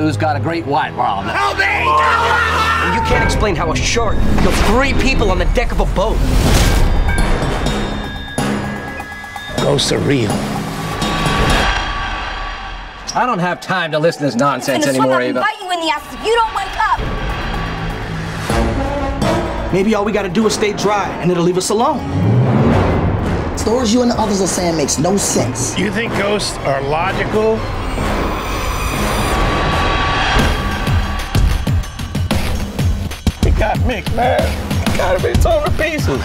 couple of got a great white world. Help me! And you can't explain how a shark killed three people on the deck of a boat. Ghosts are real. I don't have time to listen to this nonsense gonna swim anymore, up and Ava. bite you in the ass if you don't wake up. Maybe all we gotta do is stay dry and it'll leave us alone. Stories you and the others are saying makes no sense. You think ghosts are logical? Got Mick mad. Gotta be torn to pieces.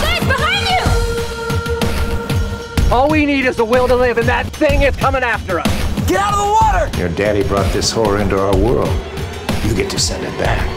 Guys, behind you! All we need is the will to live, and that thing is coming after us. Get out of the water! Your daddy brought this horror into our world. You get to send it back.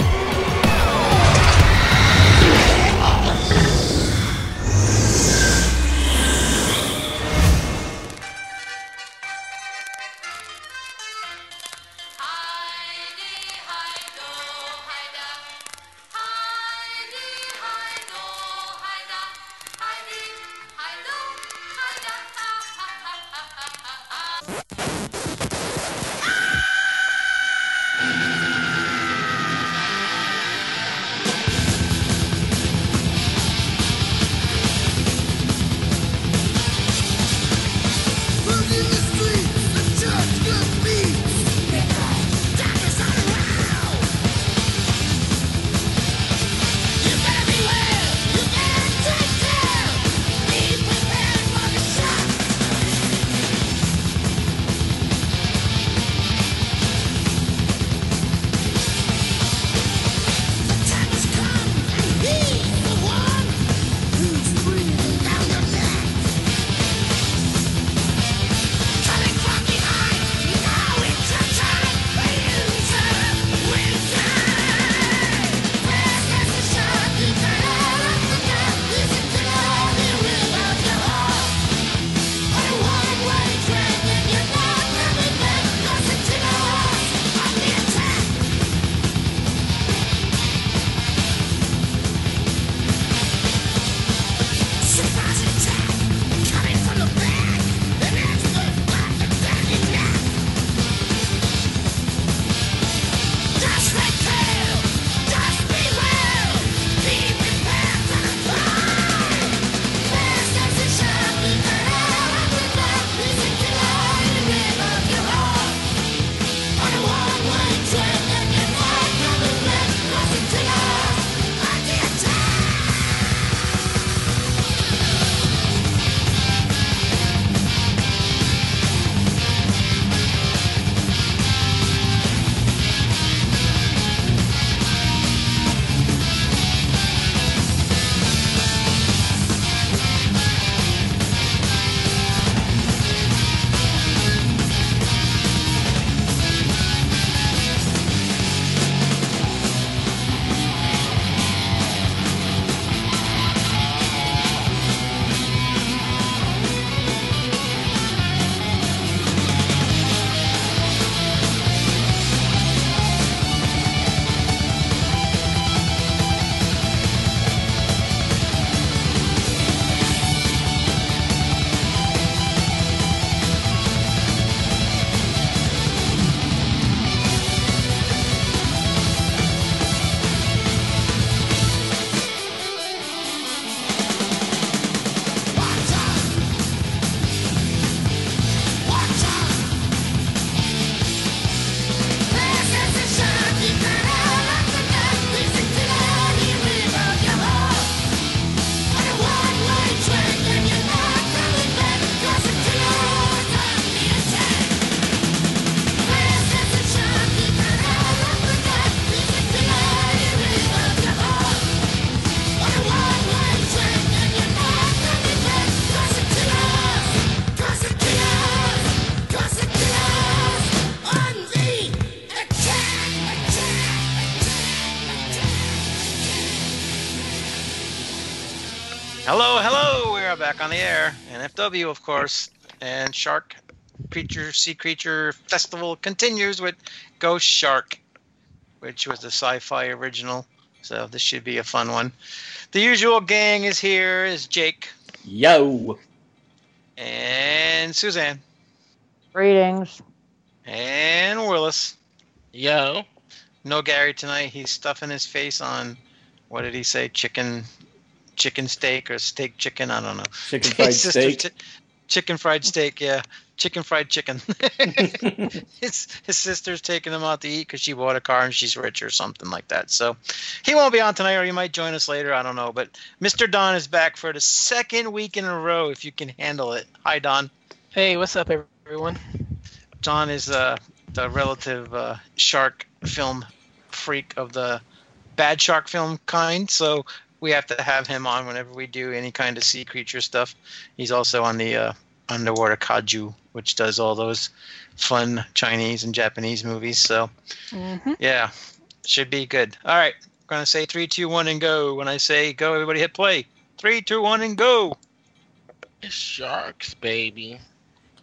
Hello, hello. We are back on the air. NFW, of course, and Shark Creature Sea Creature Festival continues with Ghost Shark, which was the sci-fi original. So this should be a fun one. The usual gang is here. Is Jake Yo. and Suzanne Greetings. and Willis. Yo. No Gary tonight. He's stuffing his face on what did he say? Chicken, chicken steak or steak chicken? I don't know. Chicken fried His sister steak. t- chicken fried steak. Yeah, chicken fried chicken. his his sister's taking him out to eat because she bought a car and she's rich or something like that. So he won't be on tonight, or he might join us later. I don't know. But Mr. Don is back for the second week in a row. If you can handle it. Hi, Don. Hey, what's up, everyone? John is uh, the relative uh, shark film freak of the bad shark film kind, so we have to have him on whenever we do any kind of sea creature stuff. He's also on the uh, underwater kaiju, which does all those fun Chinese and Japanese movies. So Mm-hmm. yeah, should be good. All right, I'm gonna say three, two, one, and go. When I say go, everybody hit play. Three, two, one, and go. It's sharks, baby.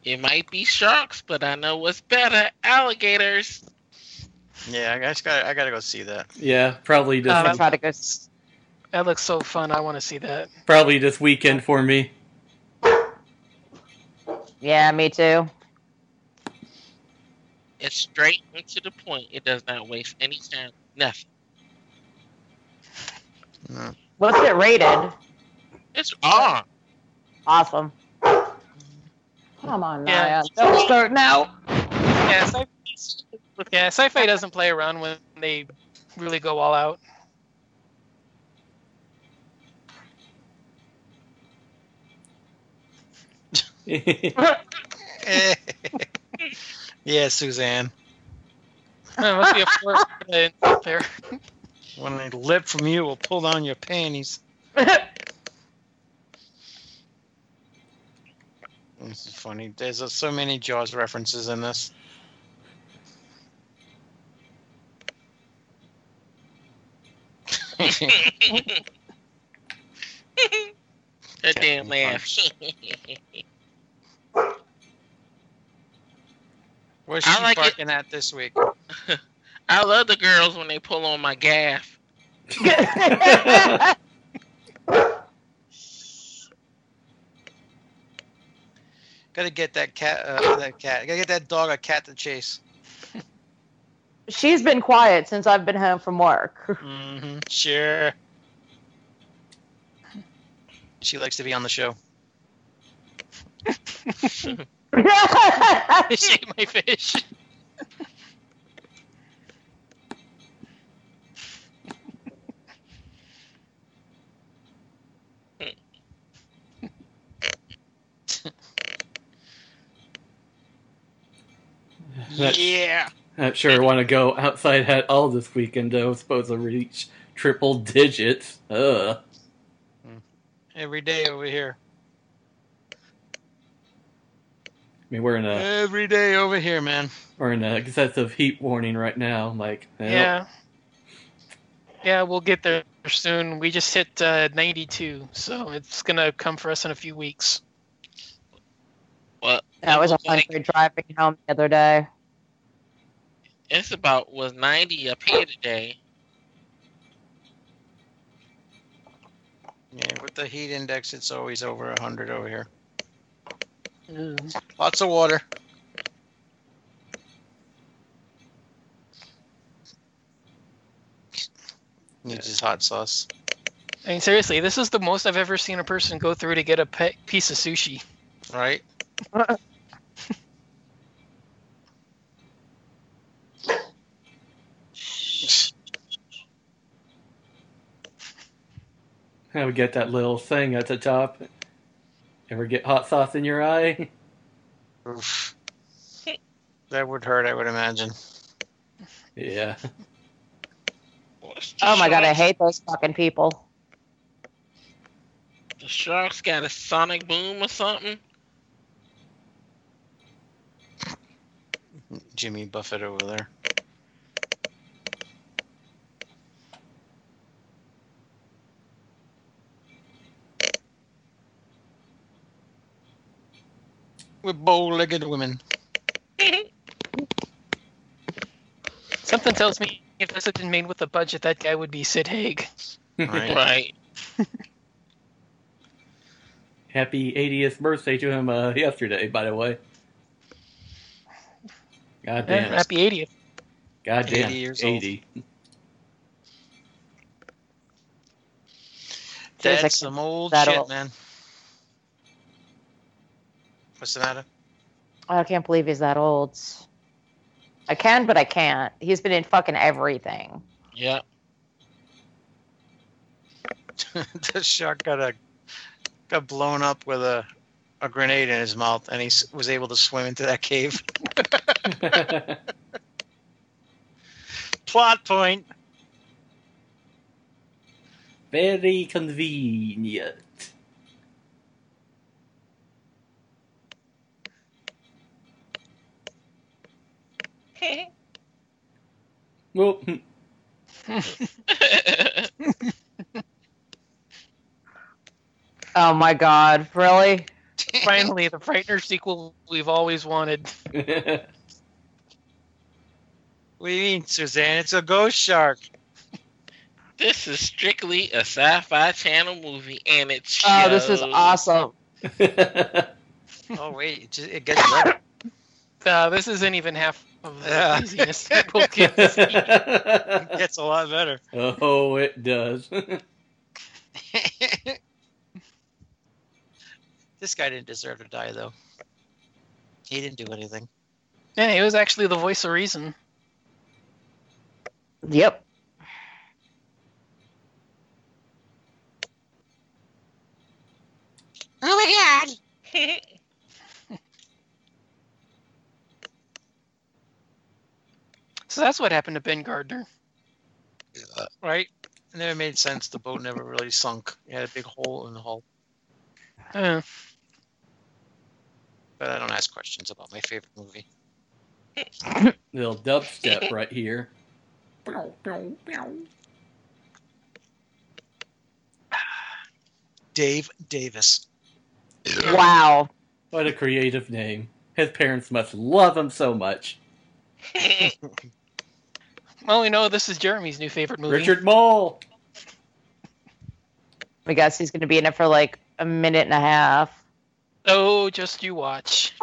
It might be sharks, but I know what's better. Alligators. Yeah, I just got I gotta go see that. Yeah, probably this Uh, I'm trying to go. S- That looks so fun. I want to see that. probably this weekend for me. Yeah, me too. It's straight and to the point. It does not waste any time. Nothing. No. What's it rated? It's R. Awesome. Come on, Yeah. Naya. Don't start now. Yeah, sci- yeah, sci-fi doesn't play around when they really go all out. yeah, Suzanne. Must be a fourth in there. When I lip from you, we'll pull down your panties. This is funny. There's uh, so many Jaws references in this. That damn laugh. Where's I she like it. at this week? I love the girls when they pull on my gaff. Gotta get that cat. Uh, that cat. Gotta get that dog a cat to chase. She's been quiet since I've been home from work. Mm-hmm. Sure. She likes to be on the show. Shake my fish. Not- Yeah. Not sure I want to go outside at all this weekend, though. I'm supposed to reach triple digits. Ugh. Hmm. Every day over here. I mean, we're in a Every day over here, man. we're in a excessive heat warning right now. Like, well, Yeah. Yeah, we'll get there soon. We just hit uh, 92, so it's gonna come for us in a few weeks. Well, That was a fun like, for driving home the other day. it's about was 90 up here today. Yeah, with the heat index, it's always over 100 over here. Mm-hmm. Lots of water. Needs his hot sauce. I mean, seriously, this is the most I've ever seen a person go through to get a pe- piece of sushi. Right? I would get that little thing at the top. Ever get hot sauce in your eye? Oof. That would hurt, I would imagine. Yeah. Oh my god, I hate those fucking people. The sharks got a sonic boom or something. Jimmy Buffett over there. With bow-legged women. Something tells me if this had been made with a budget, that guy would be Sid Haig. Right. Right. Happy 80th birthday to him uh, yesterday, by the way. God Yeah, damn. happy 80th. God damn. 80 years old. 80. Feels That's some old that shit, old. man. What's the matter? I can't believe he's that old. I can, but I can't. He's been in fucking everything. Yeah. the shark got a got blown up with a a grenade in his mouth, and he was able to swim into that cave. Plot point. Very convenient. Well, Oh my god, really? Finally, the Frightener sequel we've always wanted. What do you mean, Suzanne? It's a ghost shark. This is strictly a sci-fi channel movie, and it's Oh, this is awesome. Oh wait, it, just, it gets better. Uh, this isn't even half of the Yeah. craziness we'll see. It gets a lot better. oh, it does. This guy didn't deserve to die, though. He didn't do anything. Yeah, he was actually the voice of reason. Yep. Oh my god! So that's what happened to Ben Gardner. Right? And then it made sense. The boat never really sunk. It had a big hole in the hull. Uh, But I don't ask questions about my favorite movie. Little dubstep right here. Dave Davis. Wow. What a creative name. His parents must love him so much. well, we know this is Jeremy's new favorite movie. Richard Moll. I guess he's going to be in it for like a minute and a half. Oh, just you watch.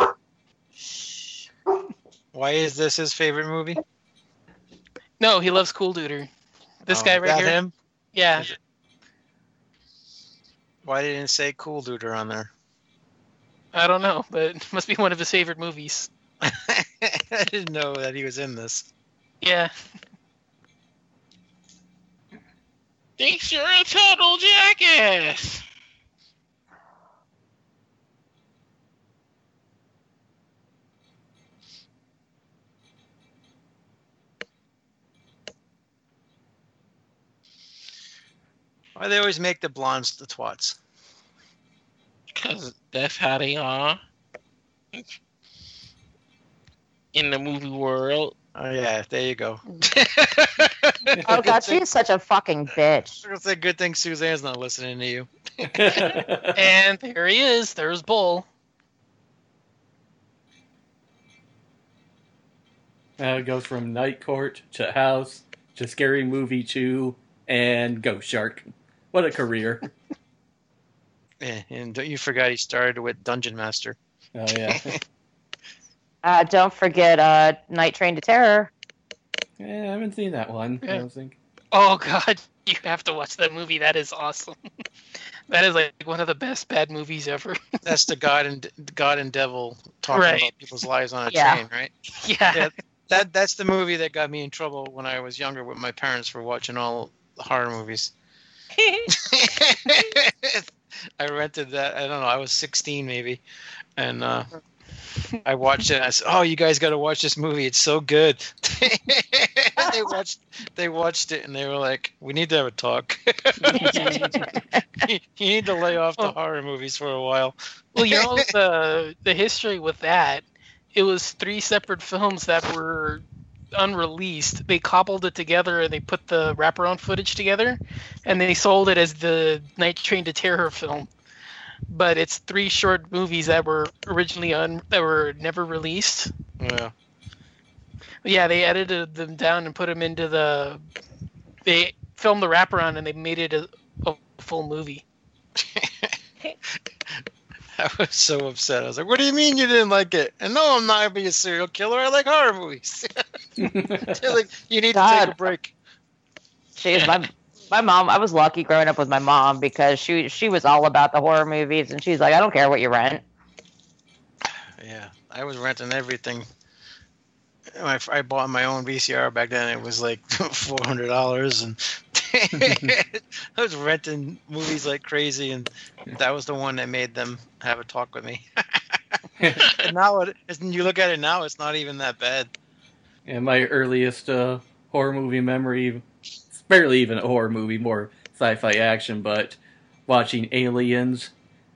Why is this his favorite movie? No, he loves Cool Duder. This Oh, guy right that here. him? Yeah. Why didn't it say Cool Duder on there? I don't know, but it must be one of his favorite movies. I didn't know that he was in this. Yeah. Thinks you're a total jackass. Why they always make the blondes the twats? Because that's how they are. In the movie world. Oh yeah, there you go. Oh god, she's is such a fucking bitch. It's a good thing Suzanne's not listening to you. and there he is. There's Bull. Uh, it goes from Night Court to House to Scary Movie 2 and Ghost Shark. What a career. Yeah, and don't you forget he started with Dungeon Master. Oh, yeah. Uh, don't forget uh, Night Train to Terror. yeah I haven't seen that one. I Yeah. don't think. Oh god, you have to watch that movie. That is awesome. that is like one of the best bad movies ever. That's the God and God and Devil talking Right. about people's lives on a Yeah. train, right? yeah. Yeah, that that's the movie that got me in trouble when I was younger with my parents for watching all the horror movies. I rented that. I don't know. I was 16 maybe, and uh, I watched it. And I said, "Oh, you guys got to watch this movie. It's so good." they watched. They watched it, and they were like, "We need to have a talk. you need to lay off the horror movies for a while." well, you know the the history with that. It was three separate films that were unreleased. They cobbled it together and they put the wraparound footage together, and they sold it as the Night Train to Terror film. But it's three short movies that were originally un that were never released. Yeah. Yeah, they edited them down and put them into the. They filmed the wraparound and they made it a, a full movie. I was so upset. I was like, "What do you mean you didn't like it?" And no, I'm not gonna be a serial killer. I like horror movies. They're like, you need to take a break. Jeez, my my mom. I was lucky growing up with my mom because she she was all about the horror movies, and she's like, I don't care what you rent. Yeah, I was renting everything. I, I bought my own VCR back then. It was like four hundred dollars, and I was renting movies like crazy, and that was the one that made them have a talk with me. and now, it, and you look at it now, it's not even that bad. And my earliest uh, horror movie memory, it's barely even a horror movie, more sci-fi action, but watching Aliens.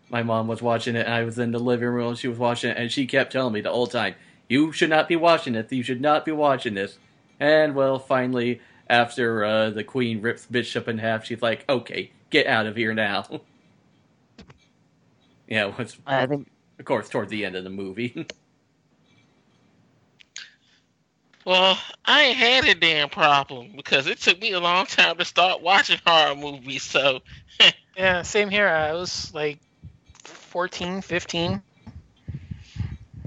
My mom was watching it, and I was in the living room, and she was watching it, and she kept telling me the whole time, "You should not be watching this. You should not be watching this." And well, finally, after uh, the Queen rips Bishop in half, she's like, "Okay, get out of here now." yeah, was I think of course towards the end of the movie. Well, I ain't had a damn problem because it took me a long time to start watching horror movies. So Yeah, same here. I was like 14, 15.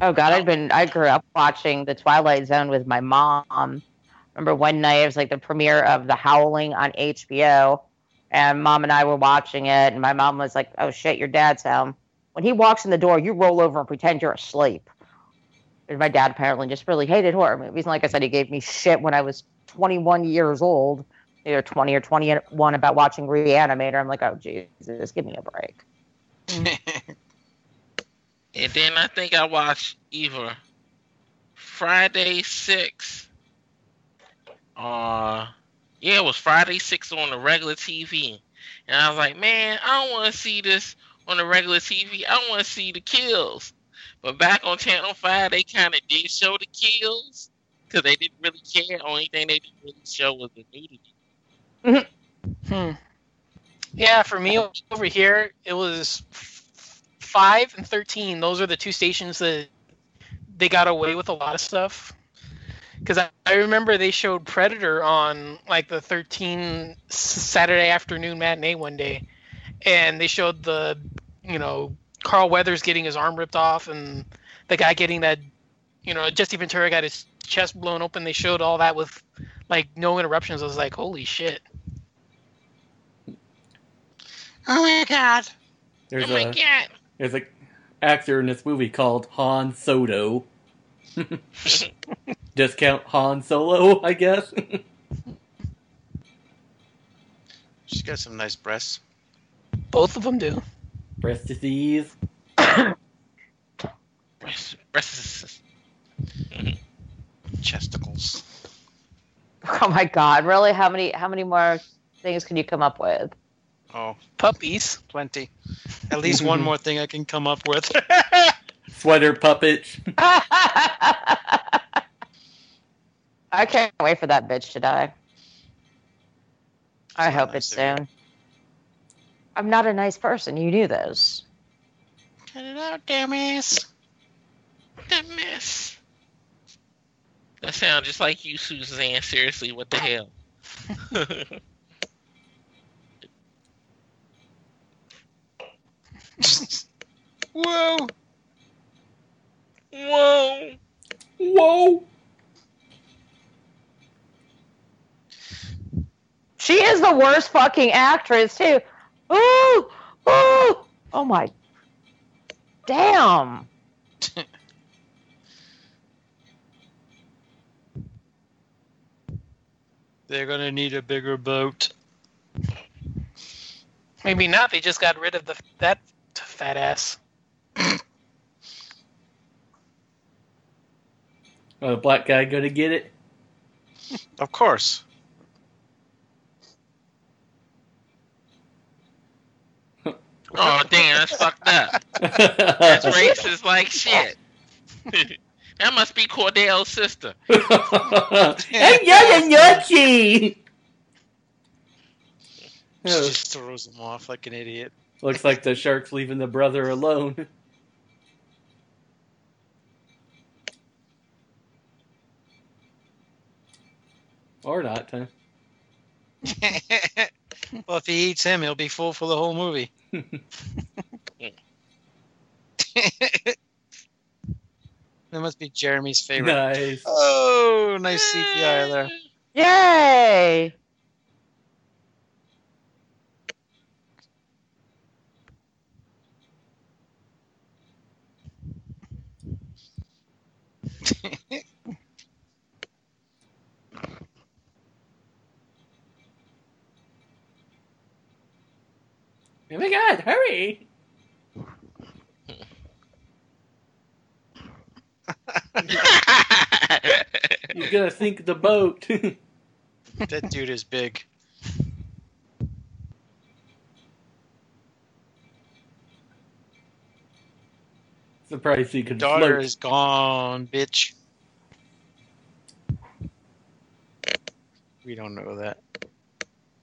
Oh God, I'd oh. been I grew up watching The Twilight Zone with my mom. Remember one night it was like the premiere of The Howling on HBO, and mom and I were watching it, and my mom was like, "Oh shit, your dad's home." When he walks in the door, you roll over and pretend you're asleep. And my dad apparently just really hated horror movies. And like I said, he gave me shit when I was 21 years old, either 20 or 21, about watching Reanimator. I'm like, oh Jesus, give me a break. And then I think I watched either Friday Six uh yeah, it was Friday Six on the regular TV. And I was like, man, I don't want to see this on the regular TV. I want to see the kills. But back on Channel 5, they kind of did show the kills because they didn't really care. Only thing they didn't really show was the nudity. Hmm. Yeah, for me over here, it was five and thirteen. Those are the two stations that they got away with a lot of stuff. Because I, I remember they showed Predator on like the 13 Saturday afternoon matinee one day, and they showed the, you know, Carl Weathers getting his arm ripped off, and the guy getting that, you know, Jesse Ventura got his chest blown open. They showed all that with like no interruptions. I was like, holy shit. Oh my god. There's oh my a god. there's a actor in this movie called Han Soto. Discount Han Solo, I guess. She's got some nice breasts. Both of them do. Breast disease. Breast, breast, mm-hmm. Chesticles. Oh my God, really? How many how many more things can you come up with? Oh, Puppies. plenty. At least one more thing I can come up with. Sweater puppet. I can't wait for that bitch to die. I hope it's nice of you. soon. I'm not a nice person. You knew this. Cut it out, dumbass. the mess. That sounds just like you, Suzanne. Seriously, what the hell? Whoa. Whoa. Whoa. She is the worst fucking actress too. Ooh, ooh. Oh my. Damn. They're gonna need a bigger boat. Maybe not. They just got rid of the that fat ass. Oh, the black guy gonna get it? Of course. Oh damn, that's fucked up. That's racist like shit. that must be Cordell's sister. hey, yeah, Nutsy! She just throws him off like an idiot. Looks like the shark's leaving the brother alone. Or not. Huh? Well, if he eats him, he'll be full for the whole movie. that must be Jeremy's favorite. Nice. Oh, nice CGI there. Yay! Oh my god, hurry! You're gonna sink the boat. that dude is big. Surprised he could Daughter float. is gone, bitch. We don't know that.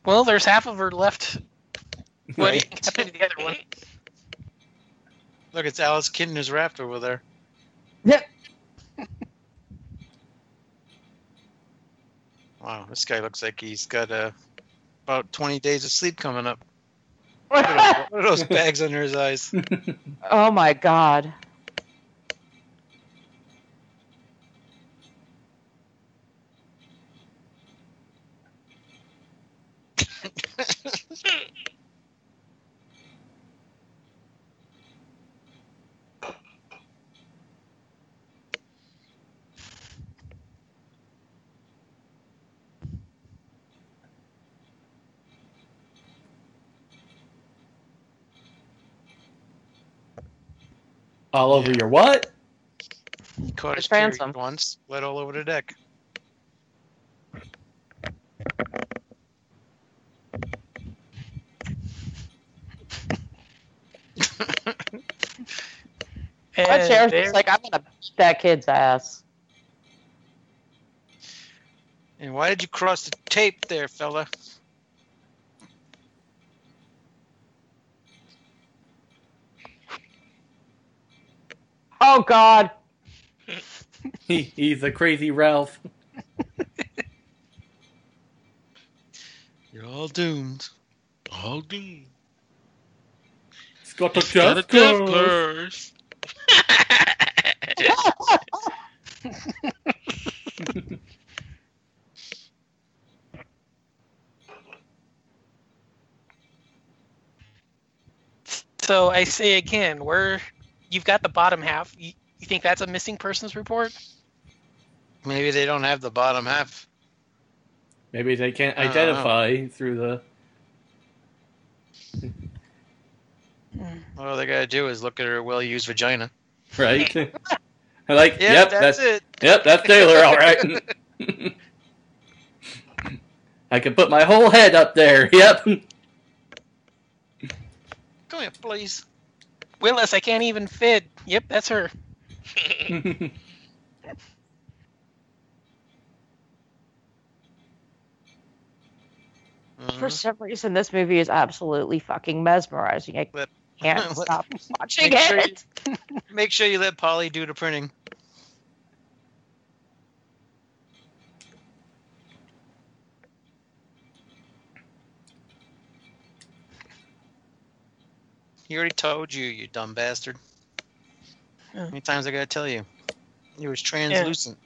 Well, there's half of her left. What Right. happened to the other one? Look, it's Alice Kitten who's wrapped over there. Yep. Wow, this guy looks like he's got uh, about 20 days of sleep coming up. Look at what are those bags under his eyes? Oh my god. All over your what? He caught his His ransom. once, bled all over the deck. That And sheriff's there- just like, I'm gonna beat that kid's ass. And why did you cross the tape there, fella? Oh god. He, he's a crazy Ralph. You're all doomed. All doomed. He's got the Got a death death curse. curse. So I say again, where you've got the bottom half, you, you think that's a missing persons report? Maybe they don't have the bottom half. Maybe they can't I don't identify through the. All they gotta do is look at her well-used vagina. Right? I like, Yeah, yep, that's that's, it. Yep, that's Taylor, all right. I can put my whole head up there. Yep. Come here, please. Willis, I can't even fit. Yep, that's her. For some reason, this movie is absolutely fucking mesmerizing. I can't stop watching Make sure, it. you, make sure you let Polly do the printing. He already told you, you dumb bastard. Yeah. How many times I gotta tell you? He was translucent.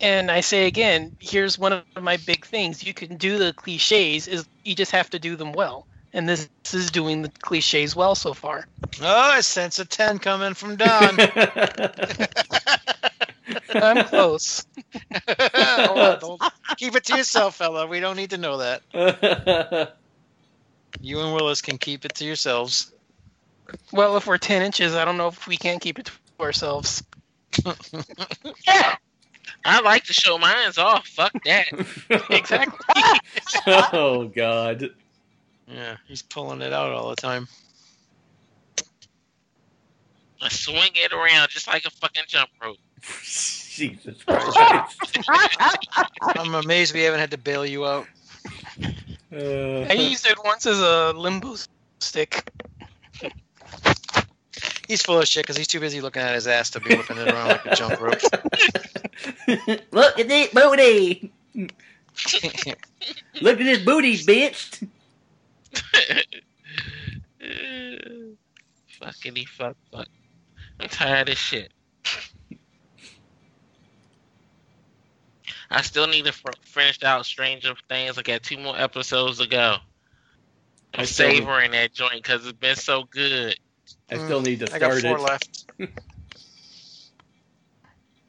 And I say again, here's one of my big things. You can do the cliches, is you just have to do them well. And this, this is doing the cliches well so far. Oh, I sense a 10 coming from Don. I'm close. Hold on, don't- keep it to yourself, fella. We don't need to know that. You and Willis can keep it to yourselves. Well, if we're 10 inches, I don't know if we can't keep it to ourselves. I like to show mine's off. Fuck that. Exactly. oh God. Yeah, he's pulling it out all the time. I swing it around just like a fucking jump rope. Jesus Christ. I'm amazed we haven't had to bail you out. Uh, I used it once as a limbo stick. He's full of shit because he's too busy looking at his ass to be whipping it around like a jump rope. Look at this booty. Look at this booty, bitch. Fuckity fuck fuck. I'm tired of shit. I still need to f- finish out Stranger Things. I got two more episodes to go. I'm I still- savoring that joint because it's been so good. I still mm, need to start it. I got start four it. left.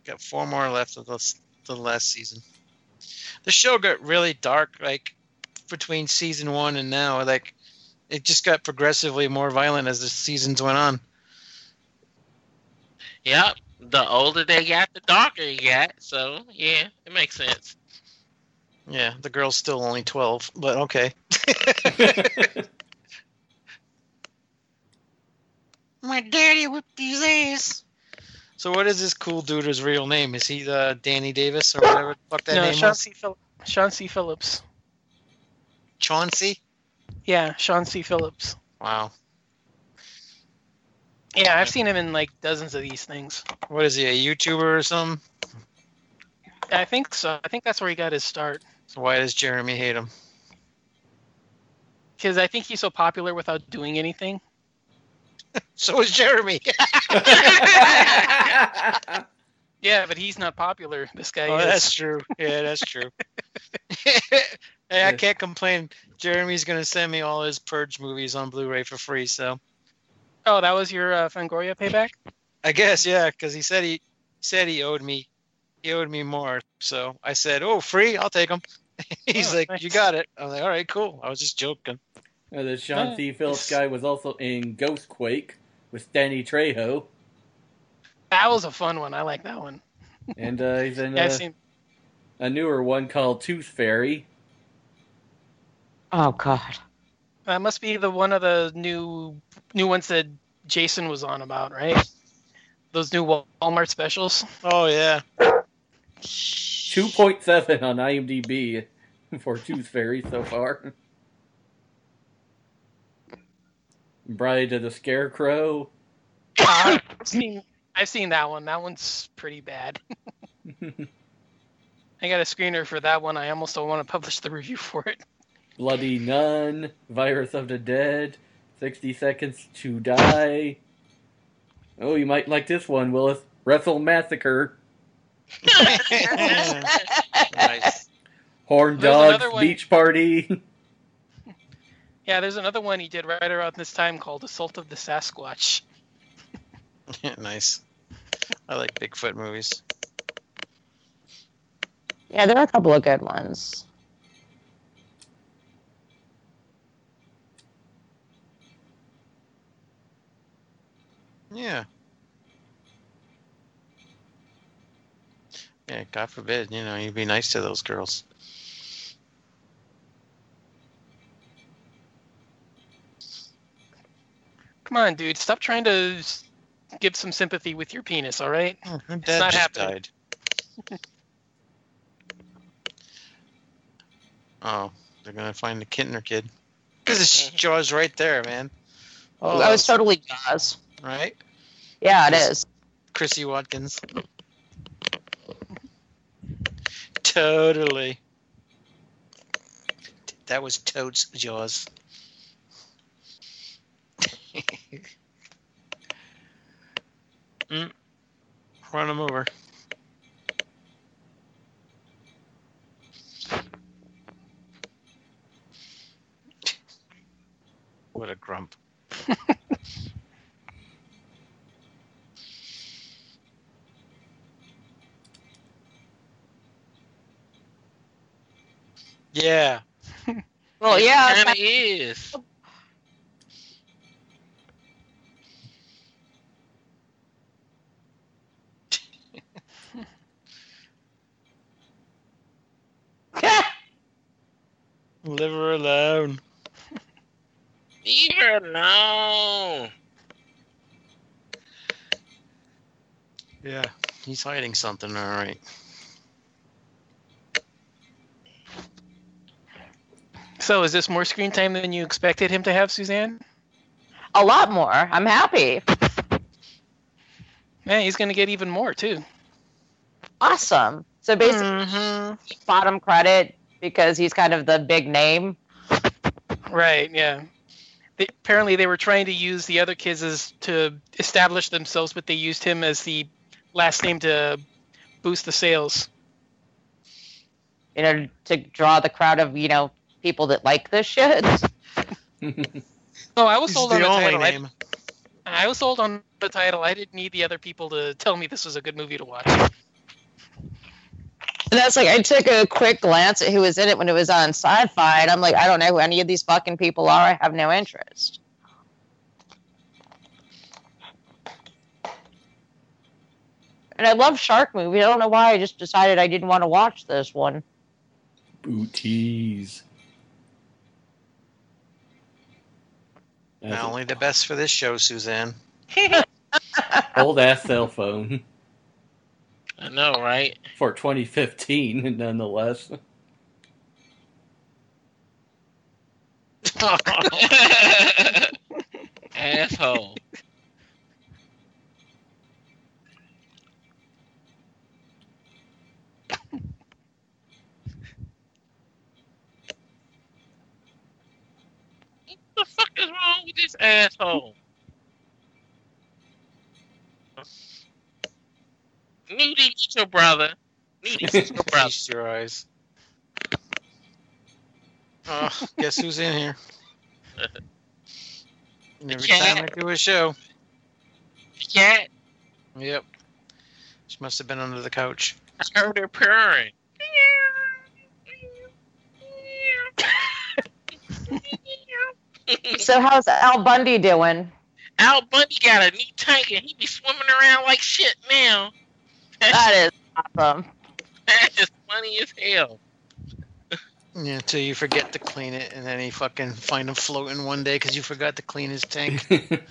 got four more left of the, the last season. The show got really dark, like between season one and now. Like it just got progressively more violent as the seasons went on. Yep. The older they got, the darker it got. So yeah, it makes sense. Yeah, the girl's still only twelve, but okay. My daddy whipped his ass. So what is this cool dude's real name? Is he the Danny Davis or whatever the fuck that no, name Shawn was? C. Phil- Shawn C. Phillips. Chauncey? Yeah, Shawn C. Phillips. Wow. Yeah, I've seen him in like dozens of these things. What is he, a YouTuber or something? I think so. I think that's where he got his start. So why does Jeremy hate him? Because I think he's so popular without doing anything. So is Jeremy. Yeah, but he's not popular. This guy oh, is. that's true. Yeah, that's true. hey, I can't complain. Jeremy's gonna send me all his Purge movies on Blu-ray for free, so Oh, that was your uh, Fangoria payback? I guess yeah, because he said he said he owed me he owed me more, so I said, "Oh, free? I'll take them." He's Oh, like, nice. "You got it." I'm like, "All right, cool." I was just joking. Uh, the Shawn C. Phillips guy was also in Ghostquake with Danny Trejo, That was a fun one. I like that one. and uh, he's in Yeah, I've uh, seen. a newer one called Tooth Fairy. Oh God. That must be the one of the new new ones that Jason was on about, right? Those new Walmart specials. Oh yeah. 2.7 on IMDb for Tooth Fairy so far. Bride of the Scarecrow. Uh, I've seen I've seen that one. That one's pretty bad. I got a screener for that one. I almost don't want to publish the review for it. Bloody Nun, Virus of the Dead, 60 Seconds to Die. Oh, you might like this one, Willis. Wrestle Massacre, nice. Horn There's Dogs Beach Party. Yeah, there's another one he did right around this time called Assault of the Sasquatch. nice. I like Bigfoot movies. Yeah, there are a couple of good ones. Yeah. Yeah, God forbid, you know, you'd be nice to those girls. Come on, dude. Stop trying to give some sympathy with your penis, all right? Oh, It's dad not just happening. died. oh, they're gonna find the Kintner kid. Because it's Jaws right there, man. Oh, that was totally Jaws. right. Yeah, it is. Chrissie Watkins. Totally. That was Toad's Jaws. mm. Run him over. What a grump. Yeah. Well, yeah. Kind of is. Leave her alone. Leave her alone. Yeah. He's hiding something, all So, is this more screen time than you expected him to have, Suzanne? A lot more. I'm happy. Yeah, he's gonna get even more too. Awesome. So basically, Mm-hmm. bottom credit because he's kind of the big name. Right. Yeah. They, apparently, they were trying to use the other kids as to establish themselves, but they used him as the last name to boost the sales. You know, to draw the crowd of you know people that like this shit. Oh, I was sold the on the only title. I- name. I was sold on the title. I didn't need the other people to tell me this was a good movie to watch. And that's like I took a quick glance at who was in it when it was on Sci-Fi, and I'm like, I don't know who any of these fucking people are. I have no interest. And I love shark movies. I don't know why. I just decided I didn't want to watch this one. Booties. Not only the best for this show, Suzanne. Old ass cell phone I know, right? for 2015, nonetheless. Asshole. Fuck is wrong with this asshole? Nudie, get your brother. Nudie, get your brother. Feast your eyes. Oh, guess who's in here? And Every time I do a show. Cat, Yep. She must have been under the couch. I heard her purring. So how's Al Bundy doing? Al Bundy got a new tank and he be swimming around like shit now. That is awesome. That is funny as hell. Yeah, until you forget to clean it, and then you fucking find him floating one day because you forgot to clean his tank.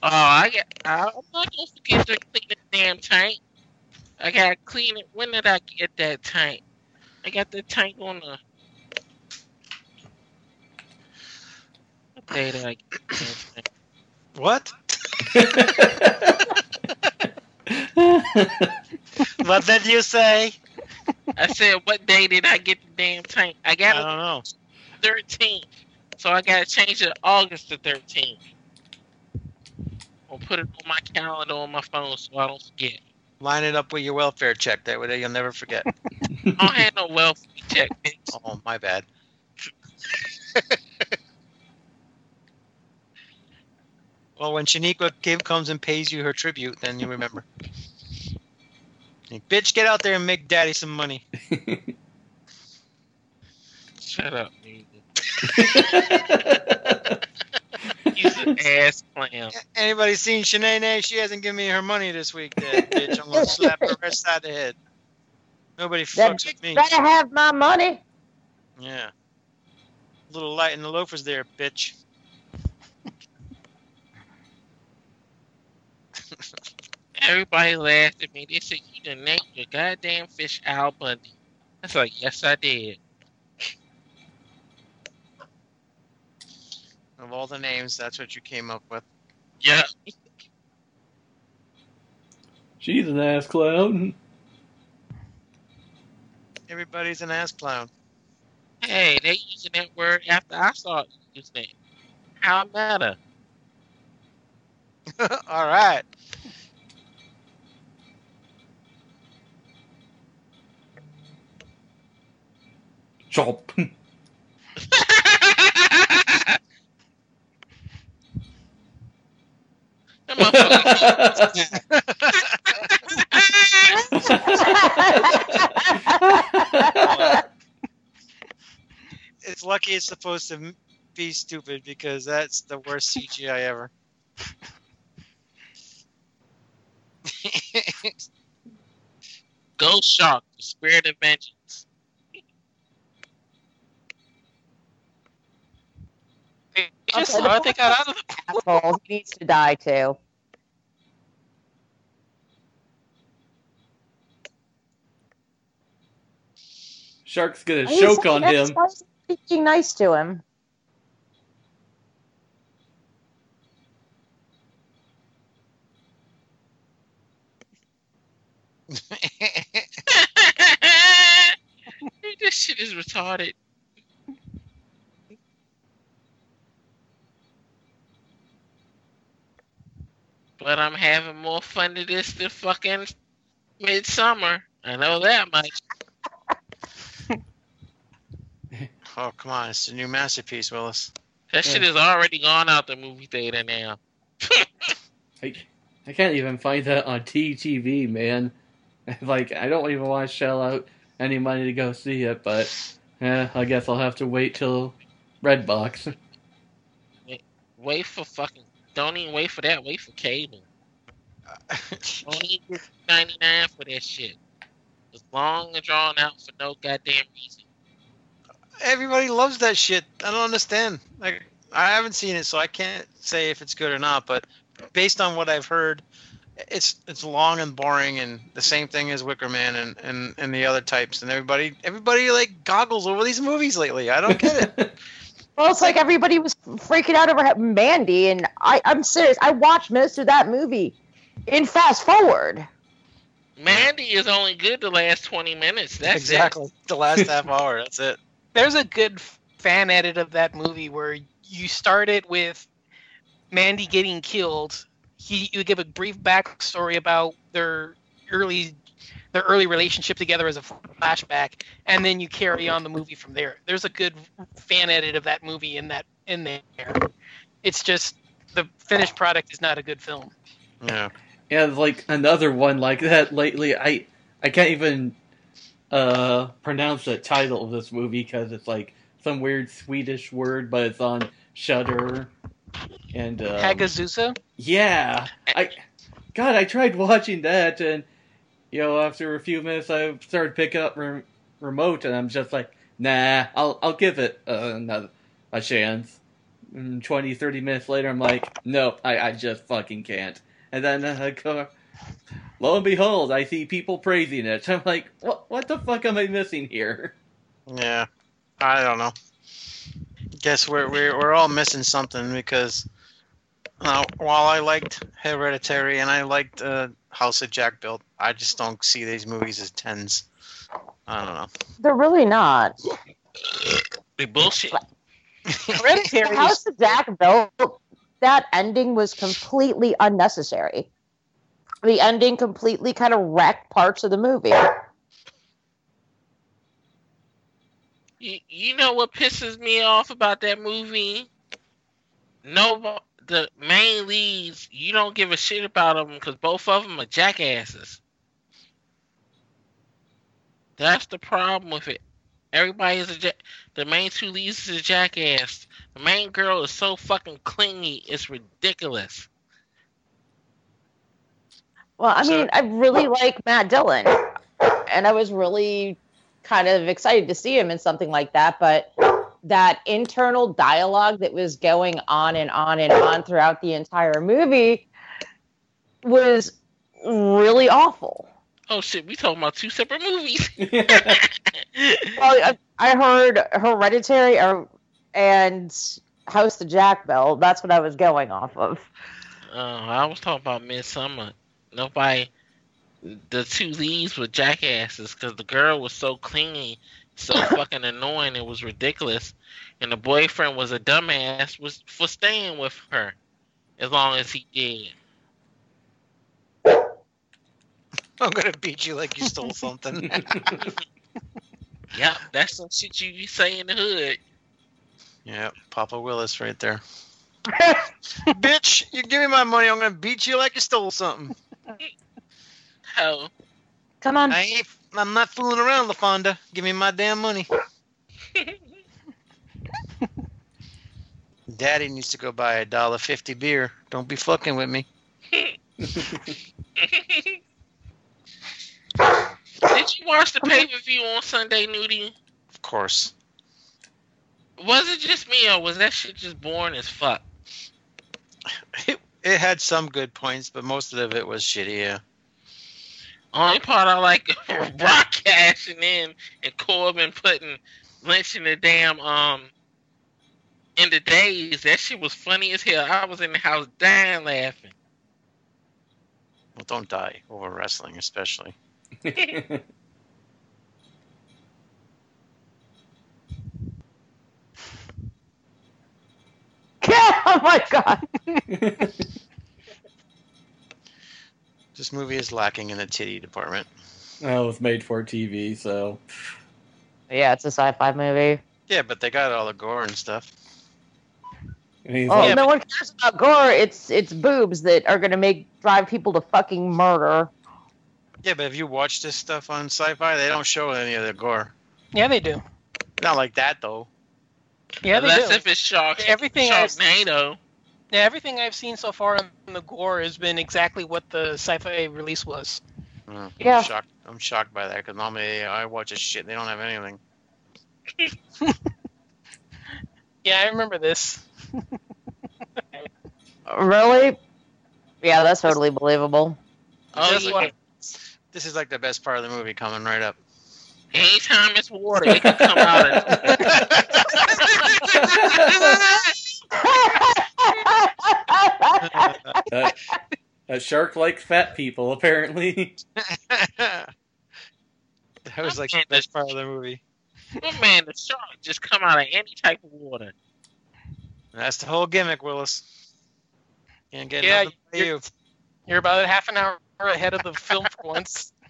Oh, I got. I'm not gonna forget to clean the damn tank. I gotta clean it. When did I get that tank? I got the tank on the. What did I get the tank? what? what did you say? I said, what day did I get the damn tank? I got I got don't it know. 13th, so I gotta change it to August the 13th. I'll put it on my calendar on my phone so I don't forget. Line it up with your welfare check. That way you'll never forget. I don't have no welfare check, bitch. oh, my bad. well, when Shaniqua Kim comes and pays you her tribute, then you remember. Hey, bitch, get out there and make daddy some money. Shut up, nigga. He's an ass clam. Anybody seen Shanae? She hasn't given me her money this week, that bitch. I'm gonna slap her right side of the head. Nobody That fucks with me. better have my money. Yeah. A Little light in the loafers there, bitch. Everybody laughed at me. They said, You done named your goddamn fish Al Bundy. I was like, Yes, I did. Of all the names, that's what you came up with. Yeah. She's an ass clown. Everybody's an ass clown. Hey, they using that word after I saw it using it. How meta? all right. Chop. It's lucky it's supposed to be stupid because that's the worst CGI ever. Ghost Shark, the spirit of vengeance. Just okay, saw. They got out of the asshole. He needs to die too. Shark's gonna He's choke on him. Being nice to him. this shit is retarded. But I'm having more fun to this than fucking Midsommar. I know that much. Oh, come on. It's a new masterpiece, Willis. That shit is already gone out the movie theater now. I, I can't even find that on TTV, man. Like, I don't even want to shell out any money to go see it, but eh, I guess I'll have to wait till Redbox. Wait for fucking. Don't even wait for that. Wait for cable. don't even get ninety nine for that shit. It's long and drawn out for no goddamn reason. Everybody loves that shit. I don't understand. Like, I haven't seen it, so I can't say if it's good or not. But based on what I've heard, it's it's long and boring, and the same thing as Wicker Man and, and, and the other types. And everybody everybody like goggles over these movies lately. I don't get it. Well, it's like everybody was freaking out over Mandy, and I, I'm serious. I watched most of that movie in fast forward. Mandy is only good the last twenty minutes. That's exactly it. the last half hour. That's it. There's a good fan edit of that movie where you start it with Mandy getting killed. He you give a brief backstory about their early their early relationship together as a flashback, and then you carry on the movie from there. There's a good fan edit of that movie in that in there. It's just the finished product is not a good film. Yeah. Yeah, like another one like that lately. I I can't even uh pronounce the title of this movie because it's like some weird Swedish word, but it's on Shudder. And um, Hagazussa. Yeah, I God, I tried watching that, and you know, after a few minutes, I started picking up re- remote, and I'm just like, nah, I'll I'll give it uh, another a chance. And 20, 30 minutes later, I'm like, nope, I, I just fucking can't. And then uh, go, lo and behold, I see people praising it. I'm like, what what the fuck am I missing here? Yeah, I don't know. Guess we're we're we're all missing something because uh, while I liked Hereditary and I liked uh, House of Jack built, I just don't see these movies as tens. I don't know. They're really not. They bullshit. Hereditary. House of Jack built that ending was completely unnecessary. The ending completely kind of wrecked parts of the movie. You, you know what pisses me off about that movie? No, the main leads. You don't give a shit about them because both of them are jackasses. That's the problem with it. Everybody is a ja- the main two leads is a jackass. The main girl is so fucking clingy. It's ridiculous. Well, I So- mean, I really like Matt Dillon, and I was really kind of excited to see him in something like that. But that internal dialogue that was going on and on and on throughout the entire movie was really awful. Oh shit, we talking about two separate movies. Well, I, I heard Hereditary or, and House of Jack Bell. That's what I was going off of. Uh, I was talking about Midsommar. Nobody, the two leads were jackasses because the girl was so clingy, so fucking annoying. It was ridiculous, and the boyfriend was a dumbass was for staying with her as long as he did. I'm gonna beat you like you stole something. yeah, that's some shit you say in the hood. yeah, Papa Willis right there. Bitch, you give me my money, I'm gonna beat you like you stole something. Hell, oh. Come on. I ain't. I'm not fooling around, LaFonda. Give me my damn money. Daddy needs to go buy a dollar fifty beer. Don't be fucking with me. Did you watch the pay per view on Sunday, Nudie? Of course. Was it just me or was that shit just boring as fuck? It, it had some good points, but most of it was shitty. Yeah. Only part I like Brock cashing in and Corbin putting Lynch in the damn um in the days. That shit was funny as hell. I was in the house dying laughing. Well, don't die over wrestling, especially. oh my god. This movie is lacking in the titty department. Well, it was made for TV, so Yeah, it's a sci-fi movie. Yeah, but they got all the gore and stuff. and Oh, like, no one cares about gore. It's it's boobs that are gonna make drive people to fucking murder. Yeah, but if you watch this stuff on sci-fi, they don't show any of the gore. Yeah, they do. Not like that though. Yeah, they Unless do. if it's Shark, Everything I've- Sharknado. Yeah, everything I've seen so far in the gore has been exactly what the sci-fi release was. Mm, Yeah. I'm shocked. I'm shocked by that because normally I watch this shit. They don't have anything. Yeah, I remember this. Really? Yeah, that's totally believable. Oh, This is yeah. what- This is like the best part of the movie coming right up. Anytime it's water, it can come out. that, that shark likes fat people, apparently. that was like the best part of the movie. Oh man, the shark just come out of any type of water. That's the whole gimmick, Willis. Can't get Yeah, nothing by you're- you. You're about half an hour ahead of the film for once.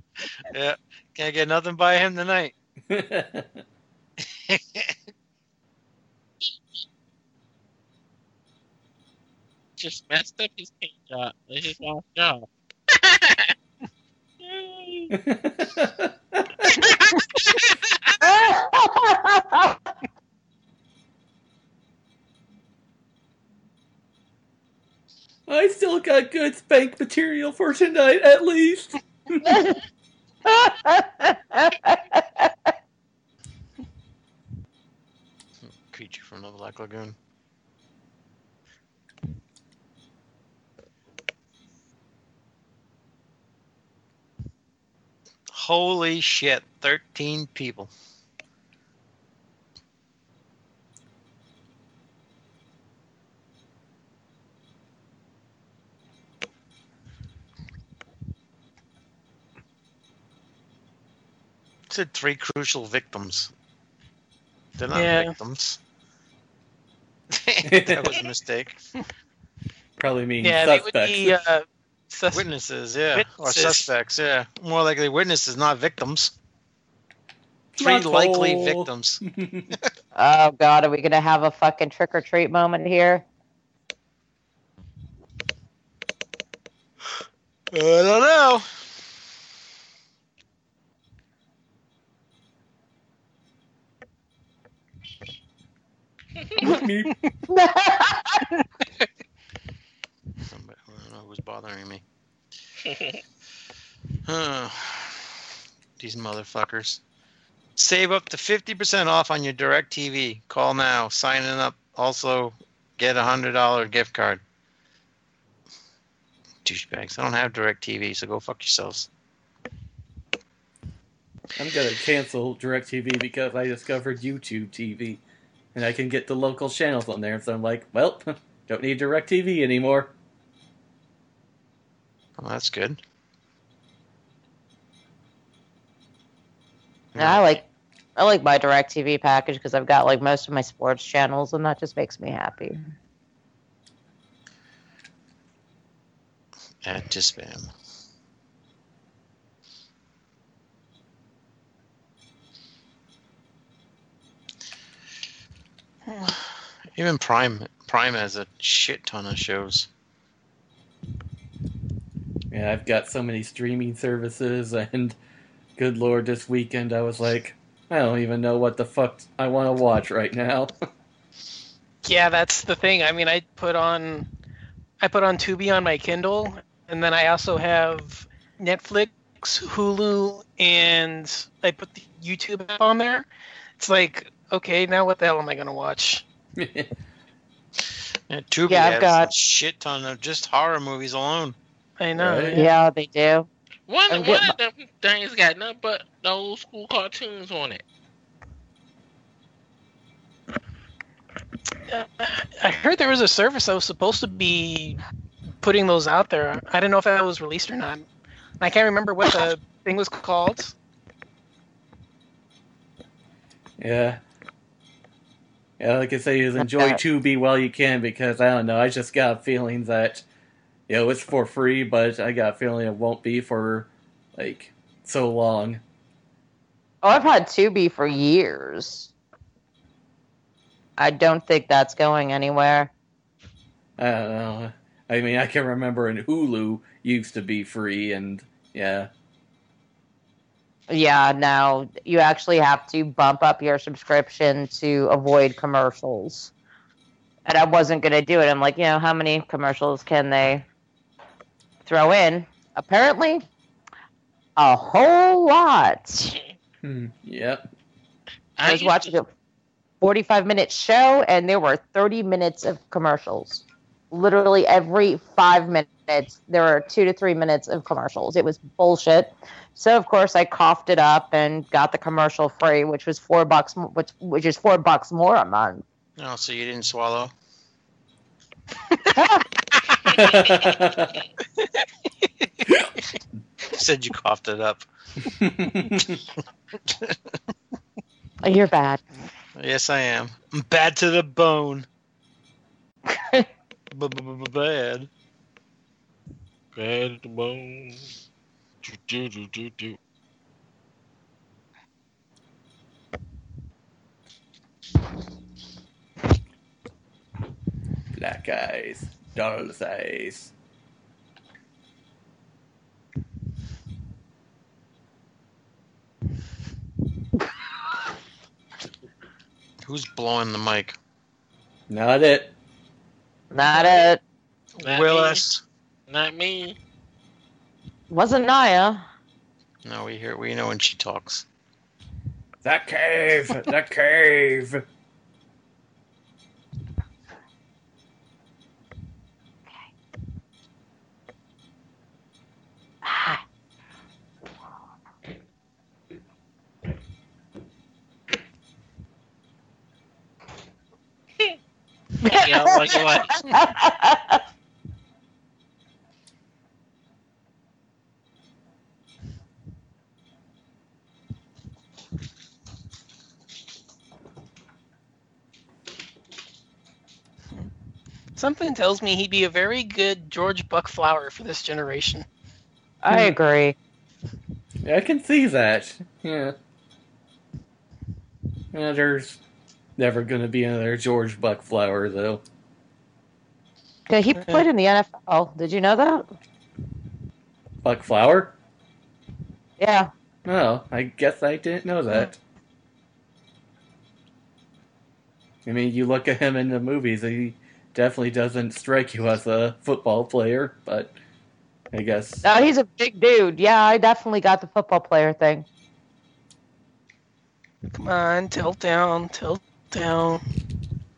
Yeah, can't get nothing by him tonight. Just messed up his paint job. Let's just wash it. I still got good spank material for tonight, at least. Creature from the Black Lagoon. Holy shit, 13 people. It three crucial victims. They're not Yeah. victims. that was a mistake. Probably means yeah, they suspects. would be uh, sus- Witnesses, yeah. Or suspects, yeah. More likely witnesses, not victims. Three Not likely all. victims. oh god, are we gonna have a fucking trick or treat moment here? I don't know. Me. Somebody, I don't know who's bothering me. Huh. These motherfuckers. Save up to 50% off on your DirecTV. Call now. Signing up. Also, get a $100 gift card. Douchebags. I don't have DirecTV, so go fuck yourselves. I'm gonna cancel DirecTV because I discovered YouTube TV, and I can get the local channels on there. So I'm like, well, don't need DirecTV anymore. Well, that's good. Yeah, I like I like my DirecTV package because I've got like most of my sports channels and that just makes me happy. Add to spam. Even Prime Prime has a shit ton of shows. Yeah, I've got so many streaming services, and good lord, this weekend I was like, I don't even know what the fuck I want to watch right now. Yeah, that's the thing. I mean, I put on I put on Tubi on my Kindle, and then I also have Netflix, Hulu, and I put the YouTube app on there. It's like, okay, now what the hell am I gonna watch? Yeah, Tubi Yeah, I've has got- a shit ton of just horror movies alone. I know. Right. yeah. Yeah, they do. One, I'm one getting of them things got nothing but the old school cartoons on it. Uh, I heard there was a service that was supposed to be putting those out there. I didn't know if that was released or not. I can't remember what the thing was called. Yeah. Yeah, like I say, is enjoy Tubi while you can because I don't know. I just got a feeling that, you know, it's for free, but I got a feeling it won't be for like so long. Oh, I've had Tubi for years. I don't think that's going anywhere. I don't know. I mean, I can remember in Hulu used to be free, and yeah, Yeah, now you actually have to bump up your subscription to avoid commercials. And I wasn't going to do it. I'm like, you know, how many commercials can they throw in? Apparently, a whole lot. Hmm, yep. I was watching a 45 minute show and there were 30 minutes of commercials. Literally every five minutes, there were two to three minutes of commercials. It was bullshit. So of course I coughed it up and got the commercial free, which was four bucks, which which is four bucks more a month. Oh, so you didn't swallow? Said you coughed it up. You're bad. Yes, I am. I'm bad to the bone. B-b-b-bad. Bad at the bone. Do, do, do, do, do. Black eyes, doll's eyes. Who's blowing the mic? Not it. Not it. Not Willis. Me. Not me. Wasn't Naya. No, we hear. We know when she talks. That cave, that cave. Ah. Yeah, like what? Something tells me he'd be a very good George Buck Flower for this generation. I hmm. agree. Yeah, I can see that. Yeah. Yeah, there's never going to be another George Buck Flower, though. Yeah, he played in the NFL. Did you know that? Buck Flower? Yeah. Oh, I guess I didn't know hmm. that. I mean, you look at him in the movies, he definitely doesn't strike you as a football player, but I guess. No, he's a big dude. Yeah, I definitely got the football player thing. Come on, tilt down, tilt down.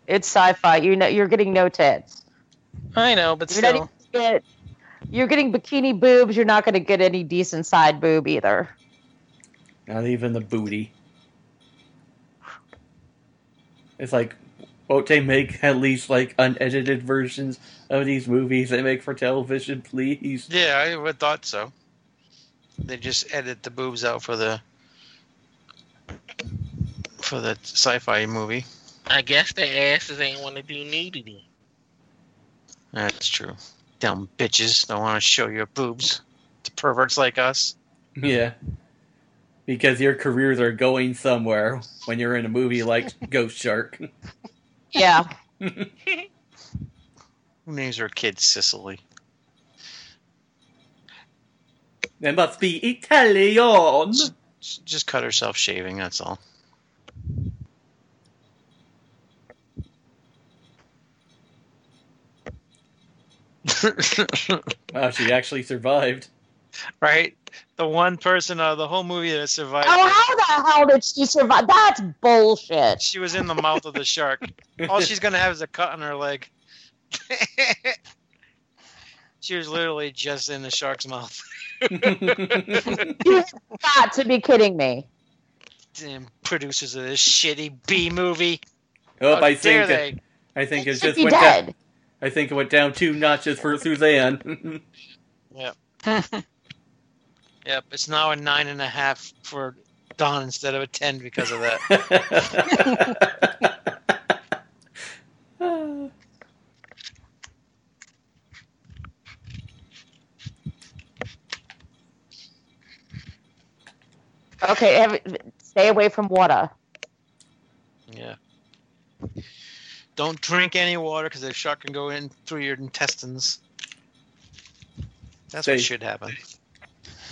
It's sci-fi. You know, you're getting no tits. I know, but You're not still. even get, you're getting bikini boobs. You're not going to get any decent side boob either. Not even the booty. It's like, won't they make at least like unedited versions of these movies they make for television, please? Yeah, I would thought so. They just edit the boobs out for the for the sci-fi movie. I guess their asses ain't want to do nudity. That's true. Dumb bitches don't want to show your boobs to perverts like us. Yeah. Because your careers are going somewhere when you're in a movie like Ghost Shark. Yeah. Who names her kid Sicily? It must be Italian. S- Just cut herself shaving. That's all. Wow, she actually survived. right? The one person out of the whole movie that survived. Oh, how the hell did she survive? That's bullshit. She was in the mouth of the shark. All she's gonna have is a cut on her leg. she was literally just in the shark's mouth. You got to be kidding me. Damn producers of this shitty B movie. Oh, How I dare think I think it just went dead. down. I think it went down two notches for Suzanne. Yep. Yep, it's now a nine and a half for Don instead of a ten because of that. Okay, have, stay away from water. yeah. Don't drink any water because the shark can go in through your intestines. That's Stay- what should happen.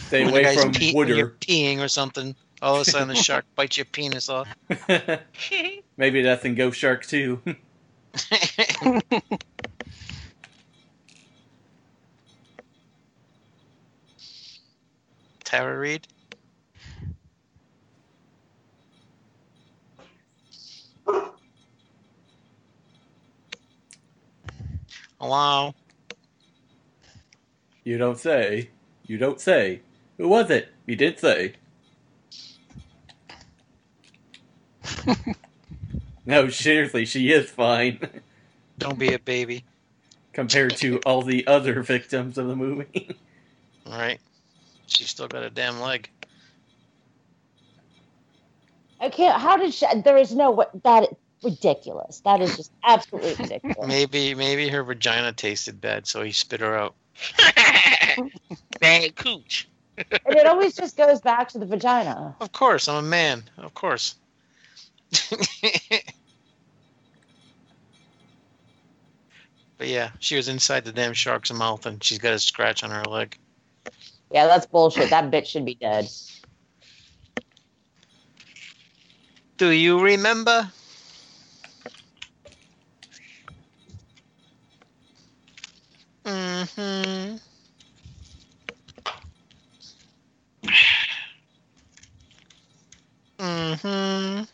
Stay When away from pee- when You're peeing or something. All of a sudden, the shark bites your penis off. Maybe that's in Ghost Shark too. Tara Reid. Hello. you don't say. You don't say. Who was it? You did say. no, seriously, she is fine Don't be a baby. compared to all the other victims of the movie. All right. She's still got a damn leg. I can't. How did she? There is no what that ridiculous. That is just absolutely ridiculous. Maybe maybe her vagina tasted bad, so he spit her out. Bad cooch. And it always just goes back to the vagina. Of course, I'm a man. Of course. but yeah, she was inside the damn shark's mouth, and she's got a scratch on her leg. Yeah, that's bullshit. That bitch should be dead. Do you remember? Mm-hmm. Mm-hmm.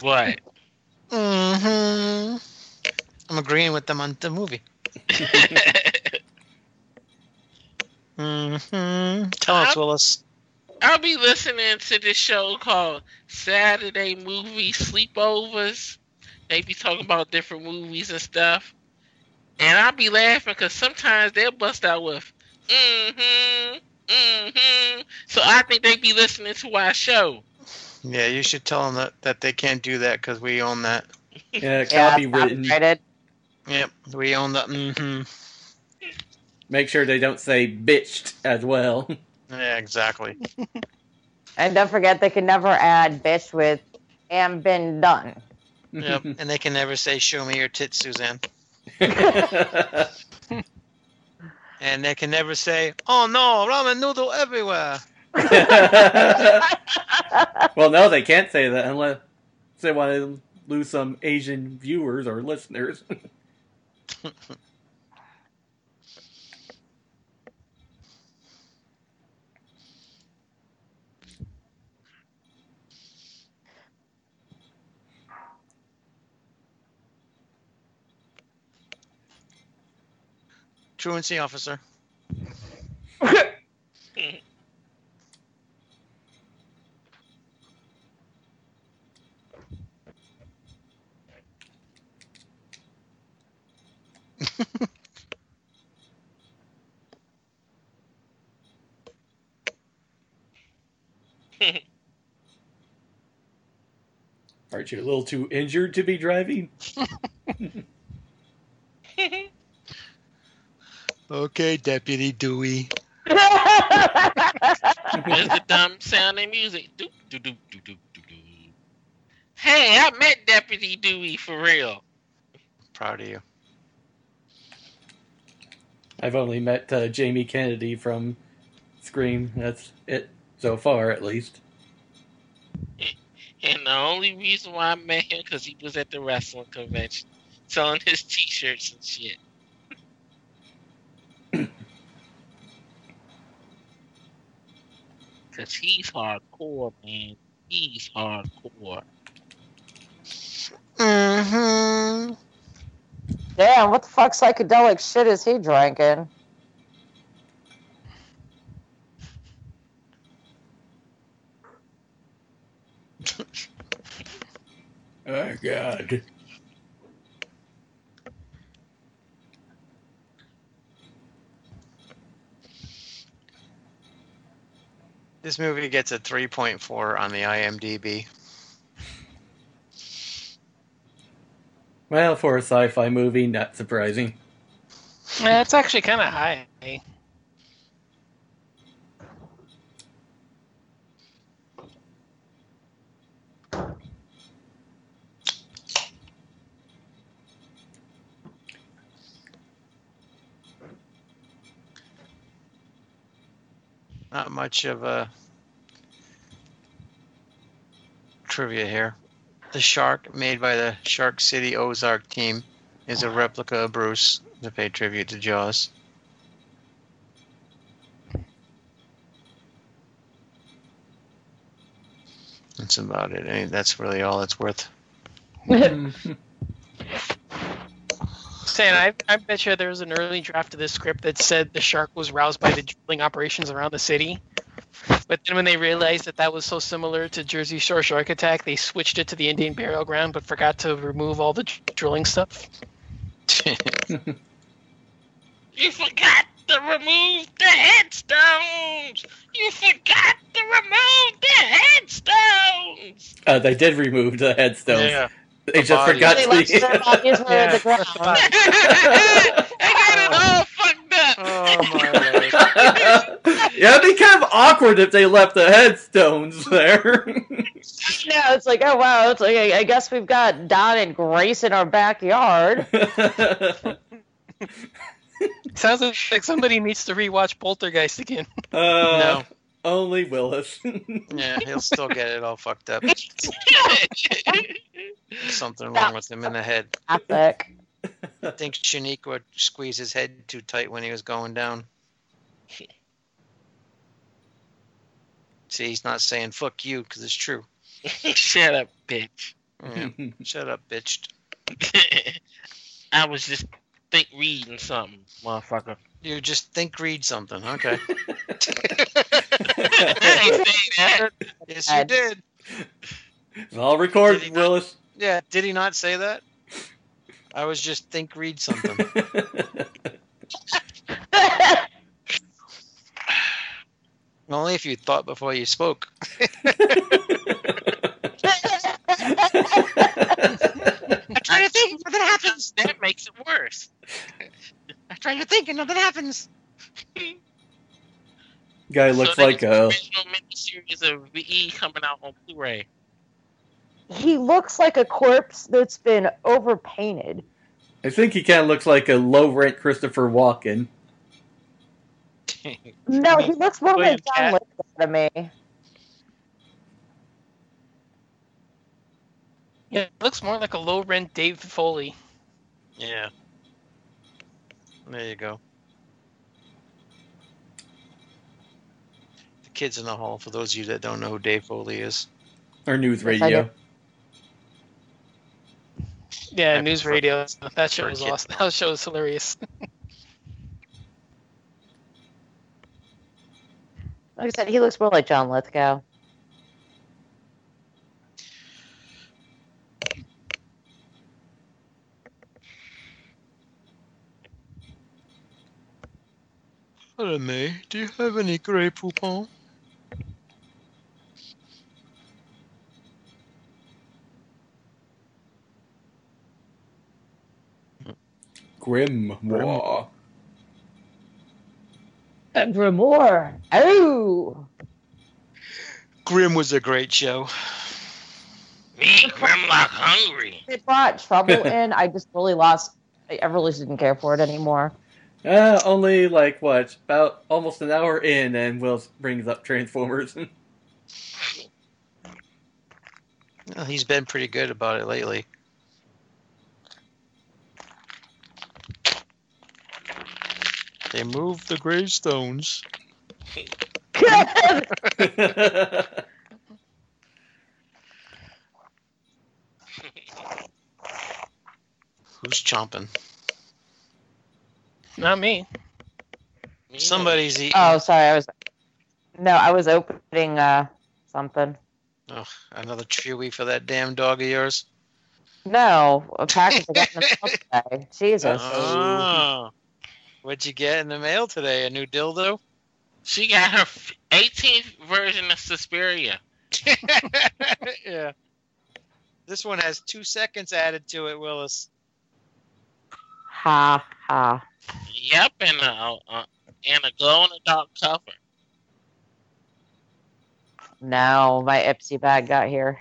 What? Mm-hmm. I'm agreeing with them on the movie. Mm-hmm. Tell us, Willis. I'll be listening to this show called Saturday Movie Sleepovers. They be talking about different movies and stuff. And I'll be laughing because sometimes they'll bust out with, mm-hmm, mm-hmm. So I think they be listening to our show. Yeah, you should tell them that, that they can't do that because we own that. Yeah, Yeah, copywritten. copyrighted. Yep, we own that. Mm-hmm. Make sure they don't say bitched as well. Yeah, exactly. And don't forget, they can never add bitch with and been done. yep, and they can never say "Show me your tits, Suzanne," and they can never say "Oh no, ramen noodle everywhere." well, no, they can't say that unless they want to lose some Asian viewers or listeners. Truancy officer. Aren't you a little too injured to be driving? Okay, Deputy Dewey. Where's the dumb sounding music? Doop, doop, doop, doop, doop, doop, doop. Hey, I met Deputy Dewey for real. Proud of you. I've only met uh, Jamie Kennedy from Scream. That's it so far, at least. And the only reason why I met him because he was at the wrestling convention selling his t-shirts and shit. Cause he's hardcore, man. He's hardcore. Mm-hmm. Damn, what the fuck psychedelic shit is he drinking? Oh, God. This movie gets a 3.4 on the IMDb. Well, for a sci-fi movie, not surprising. Yeah, it's actually kind of high. Not much of a trivia here. The shark made by the Shark City Ozark team is a replica of Bruce to pay tribute to Jaws. That's about it. I mean, that's really all it's worth. Saying, I, I bet you there was an early draft of this script that said the shark was roused by the drilling operations around the city. But then when they realized that that was so similar to Jersey Shore Shark Attack, they switched it to the Indian Burial Ground, but forgot to remove all the drilling stuff. You forgot to remove the headstones. You forgot to remove the headstones. Uh, they did remove the headstones. Yeah. They The just bodies. forgot They to. left their bodies where the ground. I got it all fucked up. Oh my lord. yeah, it'd be kind of awkward if they left the headstones there. No, it's like, oh wow, it's like I, I guess we've got Don and Grace in our backyard. Sounds like somebody needs to rewatch Poltergeist again. uh, No. Only Willis. Yeah, he'll still get it all fucked up. Something wrong with him in the head. Epic. I think Shanique would squeeze his head too tight when he was going down. See, he's not saying "fuck you" because it's true. Shut up, bitch. Yeah. Shut up, bitch. I was just think reading something, motherfucker. You just think read something. Okay. I ain't saying that. yes, you did. it's all recorded, Did he not- Willis. Yeah. Did he not say that? I was just think read something. Only if you thought before you spoke. I try to think, nothing happens. That makes it worse. I try to think and nothing happens. Guy looks so like a. original miniseries of VE coming out on Blu-ray. He looks like a corpse that's been overpainted. I think he kind of looks like a low rent Christopher Walken. No, he looks more William like John Cat- Lithgow to me. Yeah, it looks more like a low rent Dave Foley. Yeah. There you go. The kids in the hall, for those of you that don't know who Dave Foley is. Or news Yes, I radio. Do. Yeah, I news prefer- radio. That show was awesome. That show was hilarious. Like I said, he looks more like John Lithgow. Hello, May. Do you have any Grey Poupon? Grimoire. Grimoire. Oh. Grimm was a great show. Me, Grimlock hungry. It brought trouble in. I just really lost. I I really didn't care for it anymore. Uh, only like what? About almost an hour in, and Will brings up Transformers. Well, he's been pretty good about it lately. They moved the gravestones. Who's chomping? Not me. Me Somebody's eating. oh, sorry. I was. No, I was opening uh something. Oh, another chewy for that damn dog of yours. No, a package I got in the mail today. Jesus. Oh. What'd you get in the mail today? A new dildo? She got her 18th version of Suspiria. yeah. This one has two seconds added to it, Willis. Ha ha. Yep, and a, uh, and a glow in the dark cover. No, my Ipsy bag got here.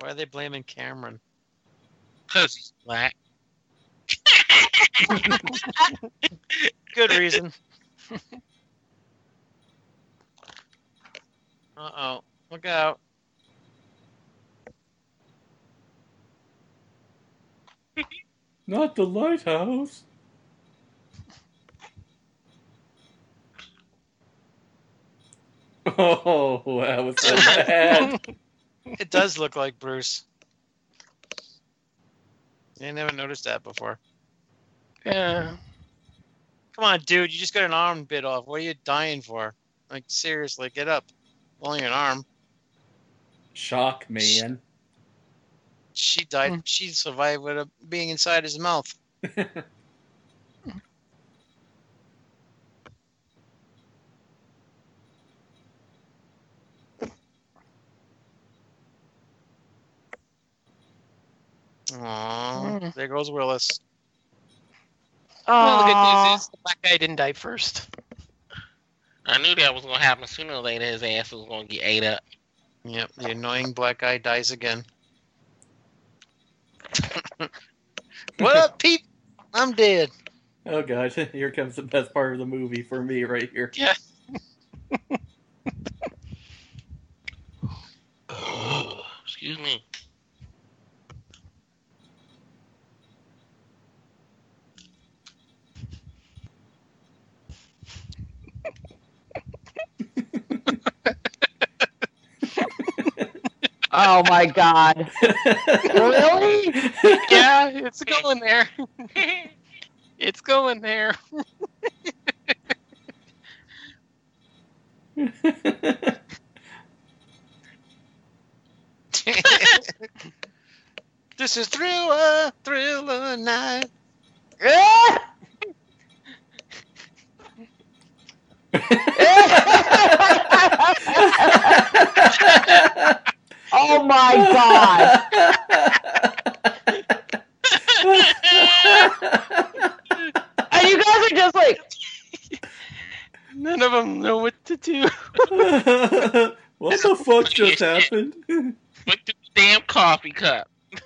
Why are they blaming Cameron? Because he's black. Good reason. uh oh. Look out. Not the lighthouse. Oh, that was so bad. It does look like Bruce. I never noticed that before. Yeah. Come on, dude. You just got an arm bit off. What are you dying for? Like, seriously, get up. Only an arm. Shock, man. She died. Hmm. She survived with a being inside his mouth. Aww. There goes Willis. Well, the good Aw. news is the black guy didn't die first. I knew that was gonna happen sooner or later. His ass was gonna get ate up. Yep, the annoying black guy dies again. what up, Pete? I'm dead. Oh gosh, here comes the best part of the movie for me right here. Yeah. Excuse me. Oh my god. really? yeah, it's going there. it's going there. this is thriller, uh, thriller night. Oh my god. and you guys are just like, None of them know what to do. what the fuck just happened? Look at the damn coffee cup.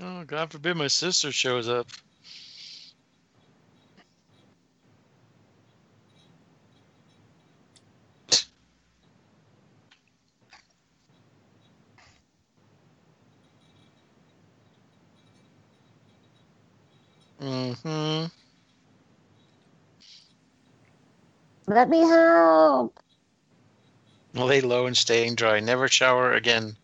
Oh, God forbid my sister shows up. Mm-hmm. let me help. Lay low and staying dry. Never shower again.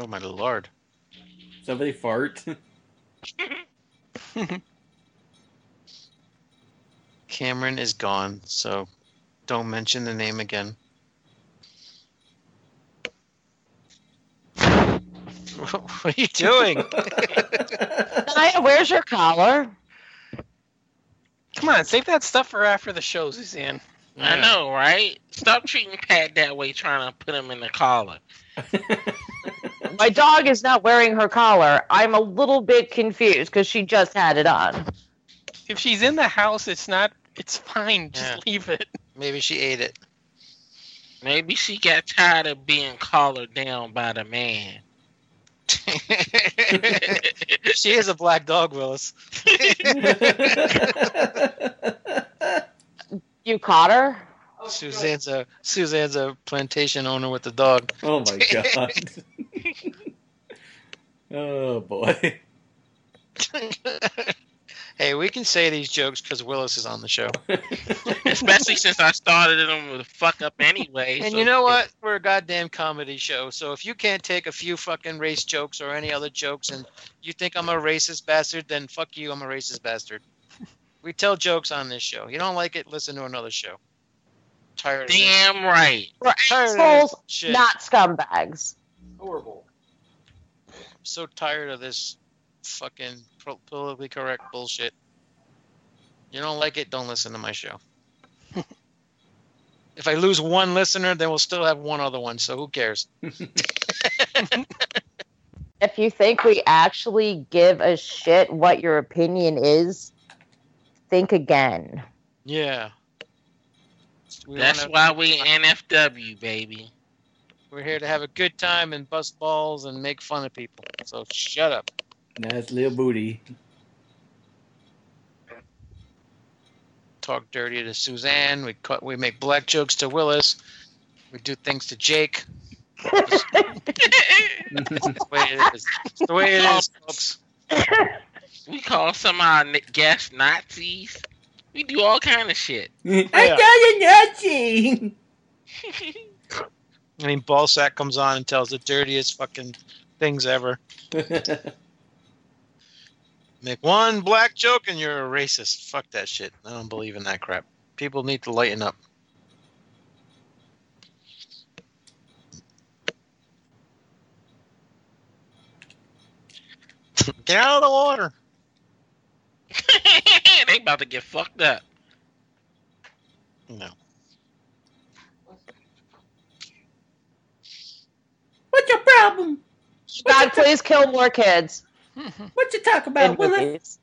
Oh my lord. Somebody fart. Cameron is gone, so don't mention the name again. what are you doing? Naya, where's your collar? Come on, save that stuff for after the show, Suzanne. I know, right? Stop treating Pat that way, trying to put him in the collar. My dog is not wearing her collar. I'm a little bit confused because she just had it on. If she's in the house, it's not. It's fine. Just Yeah. leave it. Maybe she ate it. Maybe she got tired of being collared down by the man. she is a black dog, Willis. You caught her? Oh, Suzanne's a Suzanne's a plantation owner with a dog. Oh my god. oh boy. hey, we can say these jokes because Willis is on the show. Especially since I started them with a fuck up anyway. And so- you know what? We're a goddamn comedy show. So if you can't take a few fucking race jokes or any other jokes and you think I'm a racist bastard, then fuck you, I'm a racist bastard. We tell jokes on this show. You don't like it, listen to another show. Tired of this. Damn right. We're assholes, shit. not scumbags. horrible. I'm So tired of this fucking politically correct bullshit. You don't like it, don't listen to my show. if I lose one listener, then we'll still have one other one, so who cares? If you think we actually give a shit what your opinion is, think again. Yeah. We That's wanna- why we NFW, baby. We're here to have a good time and bust balls and make fun of people. So shut up. That's Lil Booty. Talk dirty to Suzanne. We cut. We make black jokes to Willis. We do things to Jake. That's the way it is. It's the way it is, folks. We call some of our guests Nazis. We do all kind of shit. I got a Nazi. I mean, Ballsack comes on and tells the dirtiest fucking things ever. Make one black joke and you're a racist. Fuck that shit. I don't believe in that crap. People need to lighten up. Get out of the water. they about to get fucked up. No. What's your problem? God, please kill more kids. What you talk in about, Willis?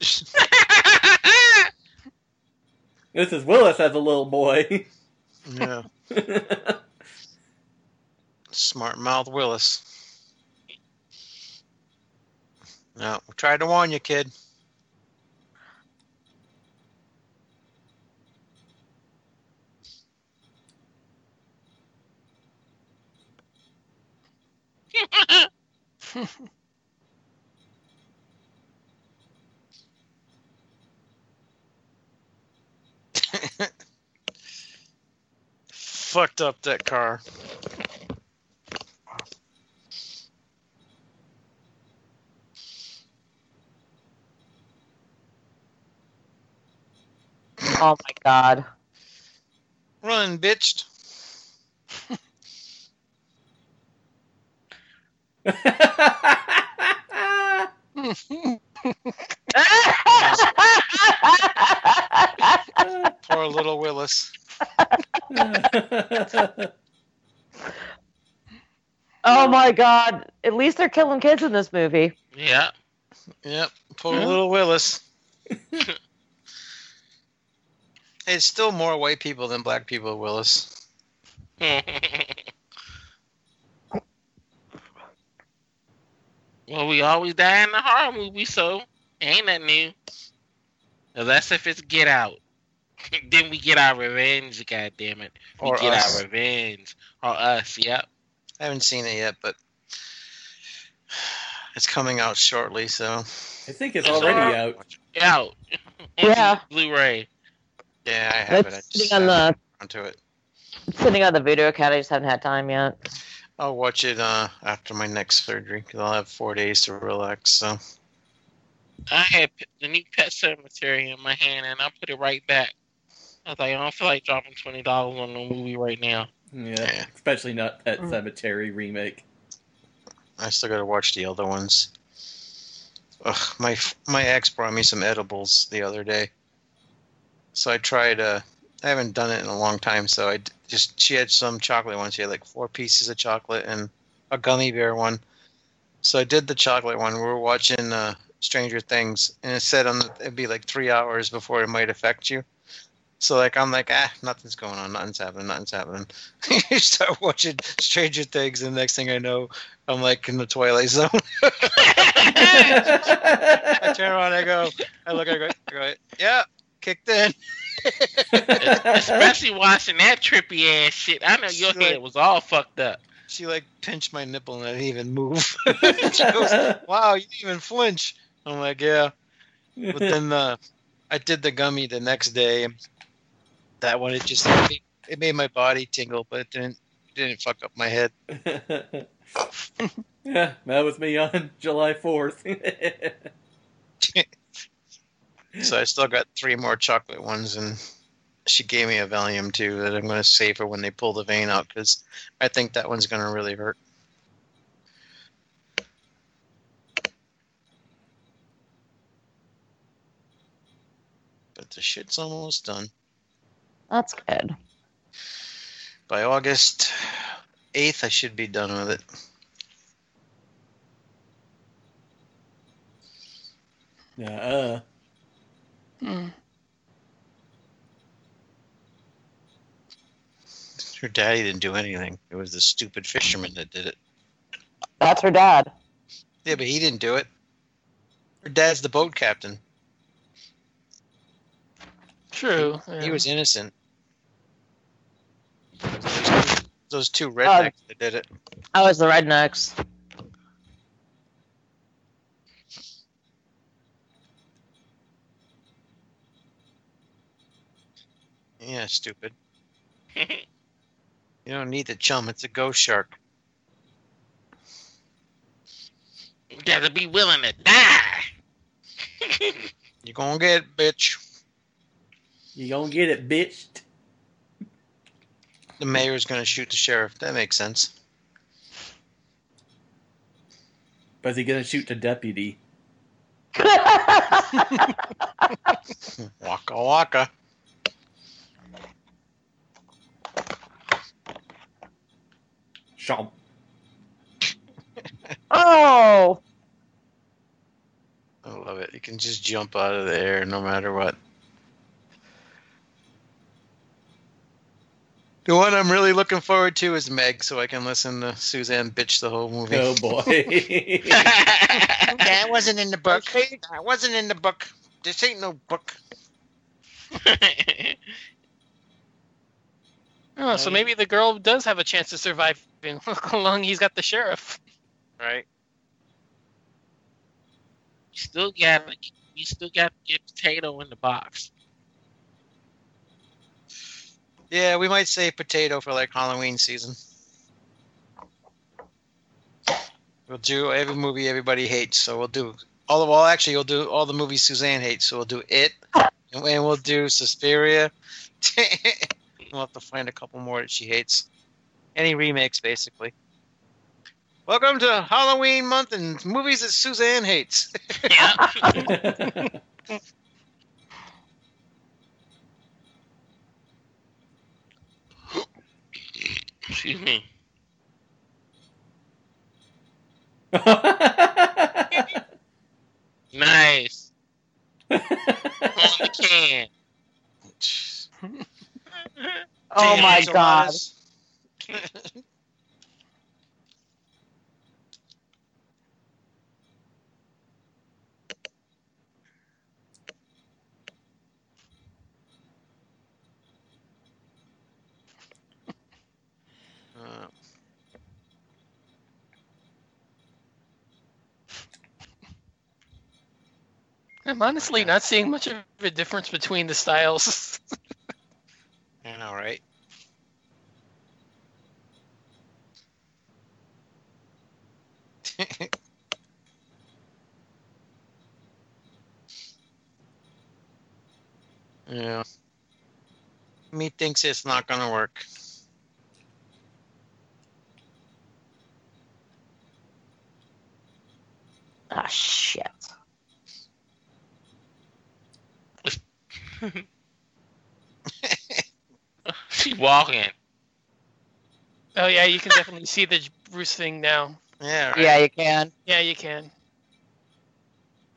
movies. This is Willis as a little boy. Yeah. Smart mouth Willis. No, we tried to warn you, kid. Fucked up that car. Oh my god. Run, bitch. Poor little Willis. oh my god. At least they're killing kids in this movie. Yeah. Yep, poor little Willis. it's still more white people than black people, Willis. well, we always die in the horror movie, so ain't that new. Unless if it's Get Out. then we get our revenge, God damn it. We Or get us. our revenge. Or us, yep. I haven't seen it yet, but it's coming out shortly, so I think it's already out. Out. Yeah. Blu-ray. Yeah, I have it. I It's just sitting on haven't the gotten to it. it's sitting on the video account. I just haven't had time yet. I'll watch it uh, after my next surgery because I'll have four days to relax. So I had the new Pet Sematary in my hand, and I put it right back. I was like, I don't feel like dropping twenty dollars on a movie right now. Yeah, Yeah. especially not Pet Sematary remake. I still got to watch the other ones. Ugh, my my ex brought me some edibles the other day, so I tried. Uh, I haven't done it in a long time, so I just she had some chocolate ones. She had like four pieces of chocolate and a gummy bear one. So I did the chocolate one. We were watching uh, Stranger Things, and it said on the, it'd be like three hours before it might affect you. So like I'm like ah nothing's going on, nothing's happening, nothing's happening. you start watching Stranger Things, and the next thing I know, I'm like in the Twilight Zone. I turn around, I go, I look, I go, I go yeah, kicked in. Especially watching that trippy ass shit. I know your head was all fucked up. she like pinched my nipple and I didn't even move. she goes, "Wow, you didn't even flinch." I'm like, "Yeah." But then uh, I did the gummy the next day. That one it just it made, it made my body tingle, but it didn't it didn't fuck up my head. yeah, that was me on July 4th. So I still got three more chocolate ones, and she gave me a Valium too that I'm going to save for when they pull the vein out because I think that one's going to really hurt. But the shit's almost done. That's good. By August 8th, I should be done with it. yeah, uh. Hmm. Her daddy didn't do anything. It was the stupid fisherman that did it. That's her dad. Yeah, but he didn't do it. Her dad's the boat captain. True. He yeah. was innocent. Those two, those two rednecks that did it. I was the rednecks. Yeah, stupid. You don't need the chum. It's a ghost shark. You gotta be willing to die. You gonna get it, bitch. You gonna get it, bitch. The mayor's gonna shoot the sheriff. That makes sense. But is he gonna shoot the deputy? Waka waka. Shomp. oh, I love it. You can just jump out of the air no matter what. The one I'm really looking forward to is Meg, so I can listen to Suzanne bitch the whole movie. Oh boy. that wasn't in the book. That wasn't in the book. This ain't no book. Oh, so maybe the girl does have a chance to survive. Look how long he's got the sheriff. Right? You still got you still got to get potato in the box. Yeah, we might say potato for like Halloween season. We'll do every movie everybody hates. So we'll do all of well, actually, we'll do all the movies Suzanne hates. So we'll do it, and and we'll do Suspiria. we'll have to find a couple more that she hates. Any remakes, basically. Welcome to Halloween month and movies that Suzanne hates. yeah. Excuse me. Nice. On the can. Oh my James god. Uh, I'm honestly not seeing much of a difference between the styles. I know, right? yeah. Me thinks it's not gonna work. Ah, shit. She walking. oh yeah, you can definitely see the Bruce thing now. Yeah, right. Yeah, you can. Yeah, you can.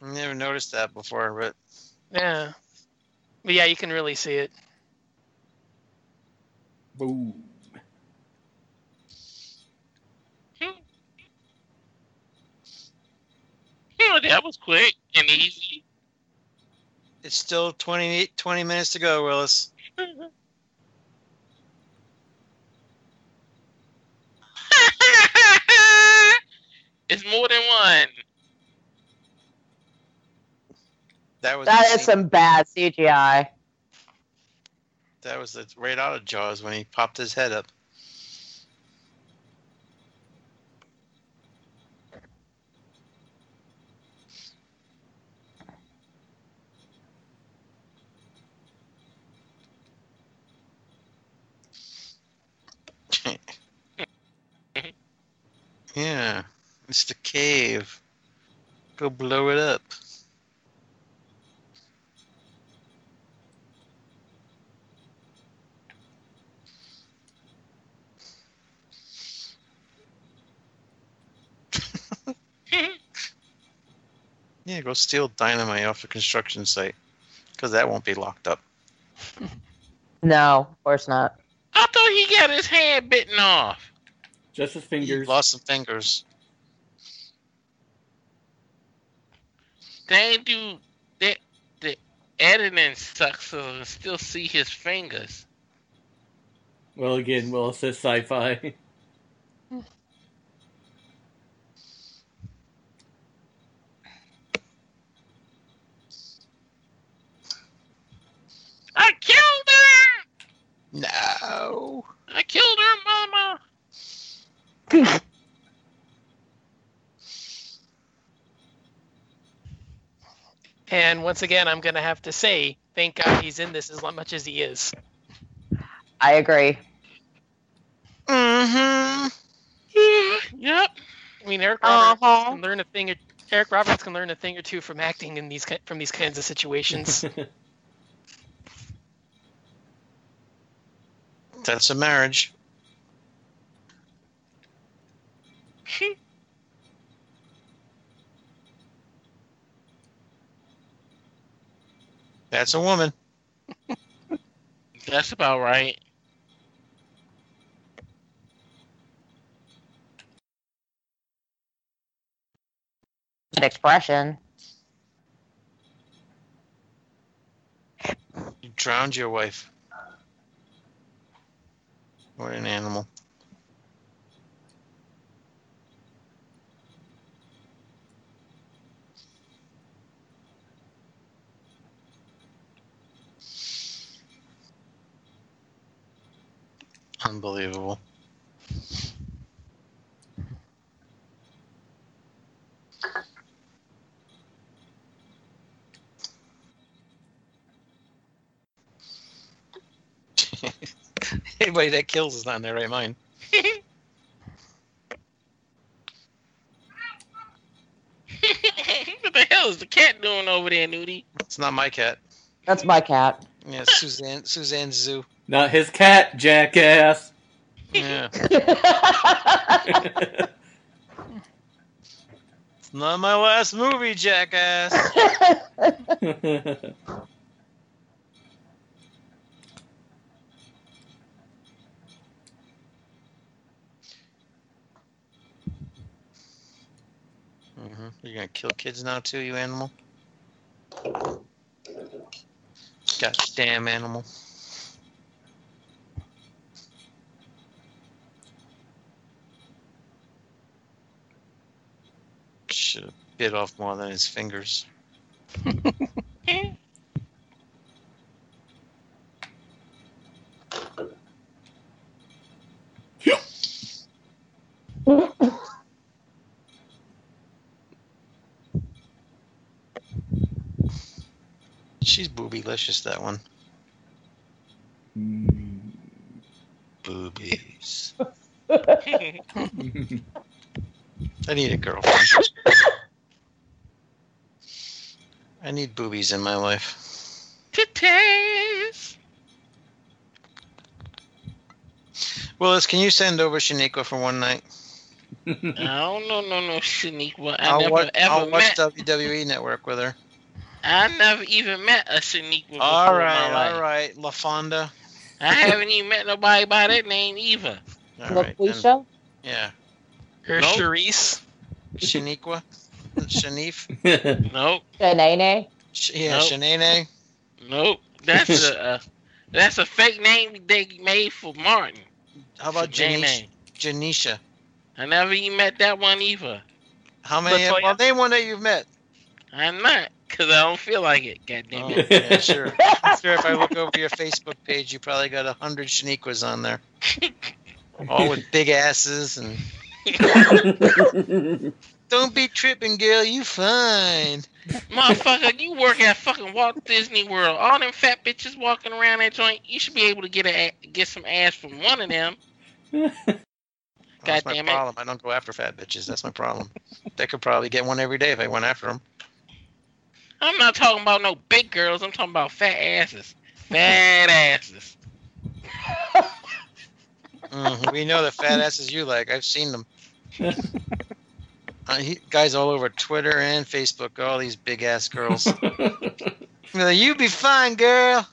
I Never noticed that before, but Yeah. But yeah, you can really see it. Boom. Oh, that was quick and easy. it's still 20, 20 minutes to go, Willis. It's more than one. That was That the is scene- some bad CGI. that was the, right out of Jaws when he popped his head up. yeah, it's the cave. Go blow it up. Yeah, go steal dynamite off the construction site, because that won't be locked up. No, of course not. I thought he got his hand bitten off. Just his He fingers. lost some fingers. They ain't do the the editing sucks, so I still see his fingers. Well, again, well, it says sci-fi. I killed her. No. I killed her mama. And once again, I'm gonna have to say, thank God he's in this as much as he is. I agree. Mm-hmm. Yep. I mean, Eric Roberts Uh-huh. can learn a thing. Or, Eric Roberts can learn a thing or two from acting in these from these kinds of situations. That's a marriage. That's a woman. That's about right. Good expression. You drowned your wife. What an animal. Unbelievable. Anybody that kills is not in their right mind. what the hell is the cat doing over there, Nudie? It's not my cat. That's my cat. Yeah, Suzanne Suzanne's Zoo. Not his cat, jackass. Yeah. It's not my last movie, jackass. hmm You're gonna kill kids now too, you animal. God damn animal. Should have bit off more than his fingers. She's boobylicious, that one. Boobies. I need a girlfriend. I need boobies in my life. Titties. Willis, can you send over Shaniqua for one night? I don't know, no, no, Shaniqua. I I'll never watch, ever I'll watch met. WWE Network with her. I never even met a Shaniqua before All in right, my life. all right, La Fonda. I haven't even met nobody by that name either. All right, then. Yeah, Or Nope. Charisse. Shaniqua, Shanif, Nope, Shanae? Sh- yeah, Nope. Shanae. nope. That's a uh, that's a fake name they made for Martin. How about Shanae. Janisha? Janisha. I never even met that one either. How many? Latoya? Well, name one that you've met. I'm not, because I don't feel like it. God damn Oh, it. yeah, sure. I'm sure if I look over your Facebook page, you probably got a hundred Shaniquas on there, all with big asses and. Don't be tripping, girl. You fine. Motherfucker, you work at fucking Walt Disney World. All them fat bitches walking around that joint, you should be able to get a get some ass from one of them. That's my damn it. problem. I don't go after fat bitches. That's my problem. they could probably get one every day if I went after them. I'm not talking about no big girls. I'm talking about fat asses. Fat asses. Mhm, we know the fat asses you like. I've seen them. Uh, he, guys all over Twitter and Facebook, all these big ass girls. You be fine, girl.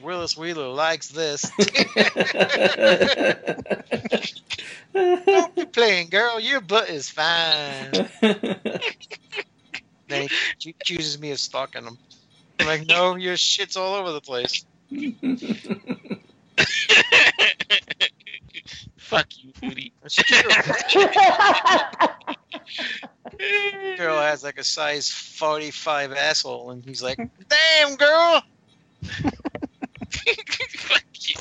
Willis Wheeler likes this. Don't be playing, girl. Your butt is fine. then he chooses me of stalking him. I'm like, no, your shit's all over the place. Fuck you, Woody. It's true. girl has like a size 45 asshole, and he's like, damn, girl. Fuck you.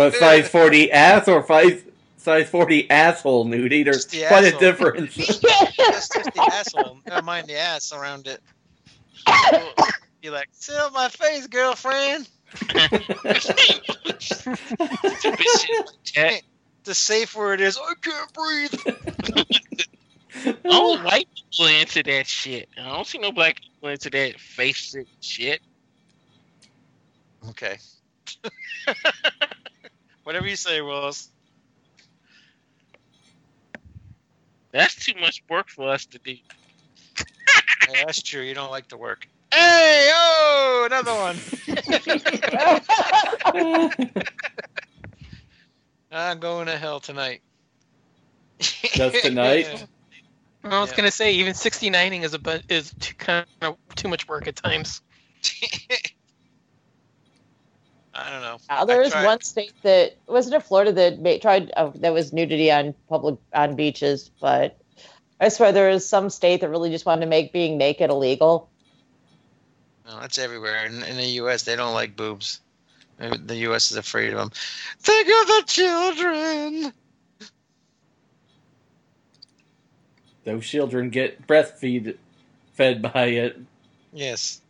what size forty ass or size size forty asshole nudie? There's the quite a difference. Just, just the asshole. Never mind the ass around it. You're like, sit on my face, girlfriend. The safe word is, I can't breathe. All white people into that shit. I don't see no black people into that face shit. Okay. Whatever you say, Willis. That's too much work for us to do. Yeah, that's true. You don't like to work. Hey, oh, another one. I'm going to hell tonight. Just tonight? I was Yeah. gonna say even 69ing is a bu- is too, kind of too much work at times. I don't know. Uh, there I was tried- one state that wasn't it Florida that ma- tried uh, that was nudity on public on beaches, but I swear there is some state that really just wanted to make being naked illegal. No, that's everywhere. In, in the U.S., they don't like boobs. Uh, The U.S. is afraid of them. Think of the children. Those children get breastfeed fed by it. Yes.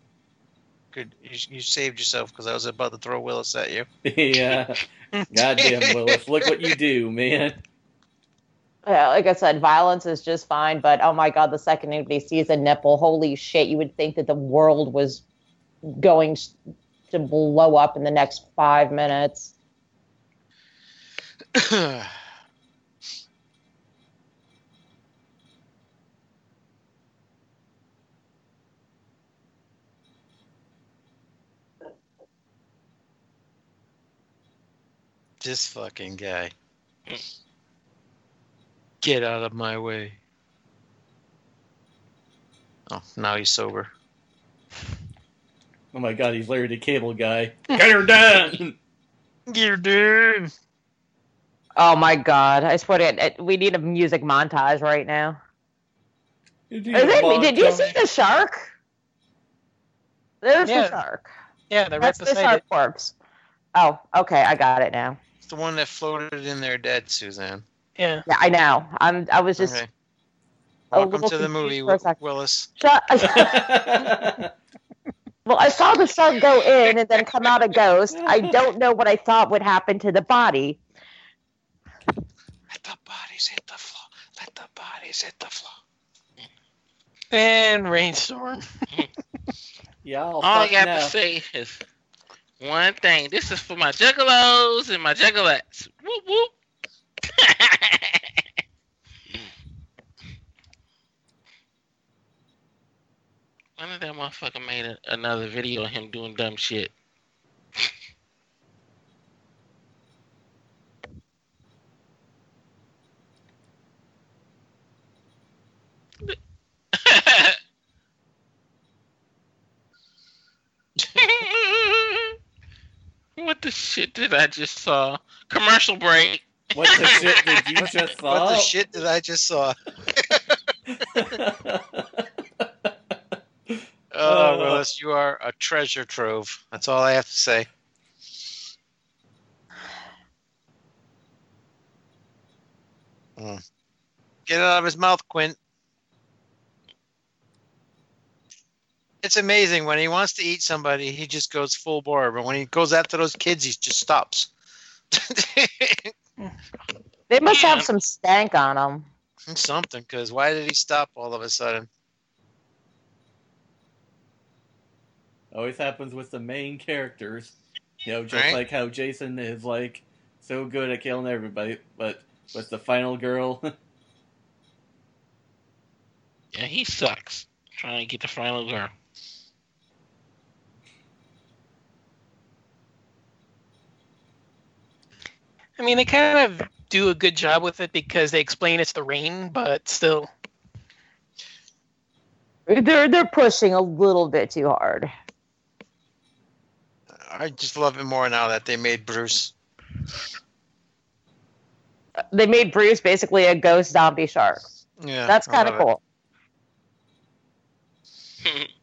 Good. You, you saved yourself because I was about to throw Willis at you. yeah. Goddamn Willis, look what you do, man. Yeah, like I said, violence is just fine, but oh my god, the second anybody sees a nipple, holy shit, you would think that the world was going to blow up in the next five minutes. this fucking guy. Get out of my way. Oh, now he's sober. Oh my god, he's Larry the Cable Guy. Get her done! Get her done! Oh my god, I swear to God, it- we need a music montage right now. Is it- did you see the shark? There's Yeah. the shark. Yeah, they're right That's the beside shark it. corpse. Oh, okay, I got it now. It's the one that floated in there dead, Suzanne. Yeah. Yeah, I know. I'm. I was just. Okay. Welcome to the movie, for a Wi- second. Willis. Shut- well, I saw the shark go in and then come out a ghost. I don't know what I thought would happen to the body. Let the bodies hit the floor. Let the bodies hit the floor. And rainstorm. Y'all All I got now. to say is one thing. This is for my juggalos and my juggalettes. Whoop whoop. One of that motherfucker made a, another video of him doing dumb shit. what the shit did I just saw? Commercial break. What the shit did you just saw? What the shit did I just saw? oh, Willis, you are a treasure trove. That's all I have to say. Mm. Get it out of his mouth, Quint. It's amazing when he wants to eat somebody, he just goes full bore. But when he goes after those kids, he just stops. They must have some stank on them. Something, because why did he stop all of a sudden? Always happens with the main characters. You know, just Right. like how Jason is like so good at killing everybody, but with the final girl, Yeah, he sucks. Trying to get the final girl. I mean, they kind of do a good job with it because they explain it's the rain, but still. They're they're pushing a little bit too hard. I just love it more now that they made Bruce. They made Bruce basically a ghost zombie shark. Yeah, That's kind of cool.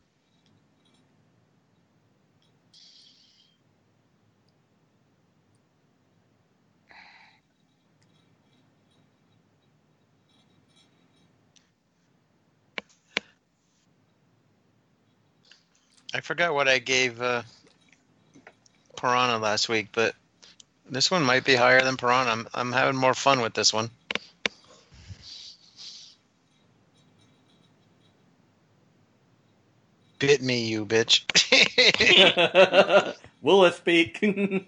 I forgot what I gave uh, Piranha last week, but this one might be higher than Piranha. I'm, I'm having more fun with this one. Bit me, you bitch. Will it speak.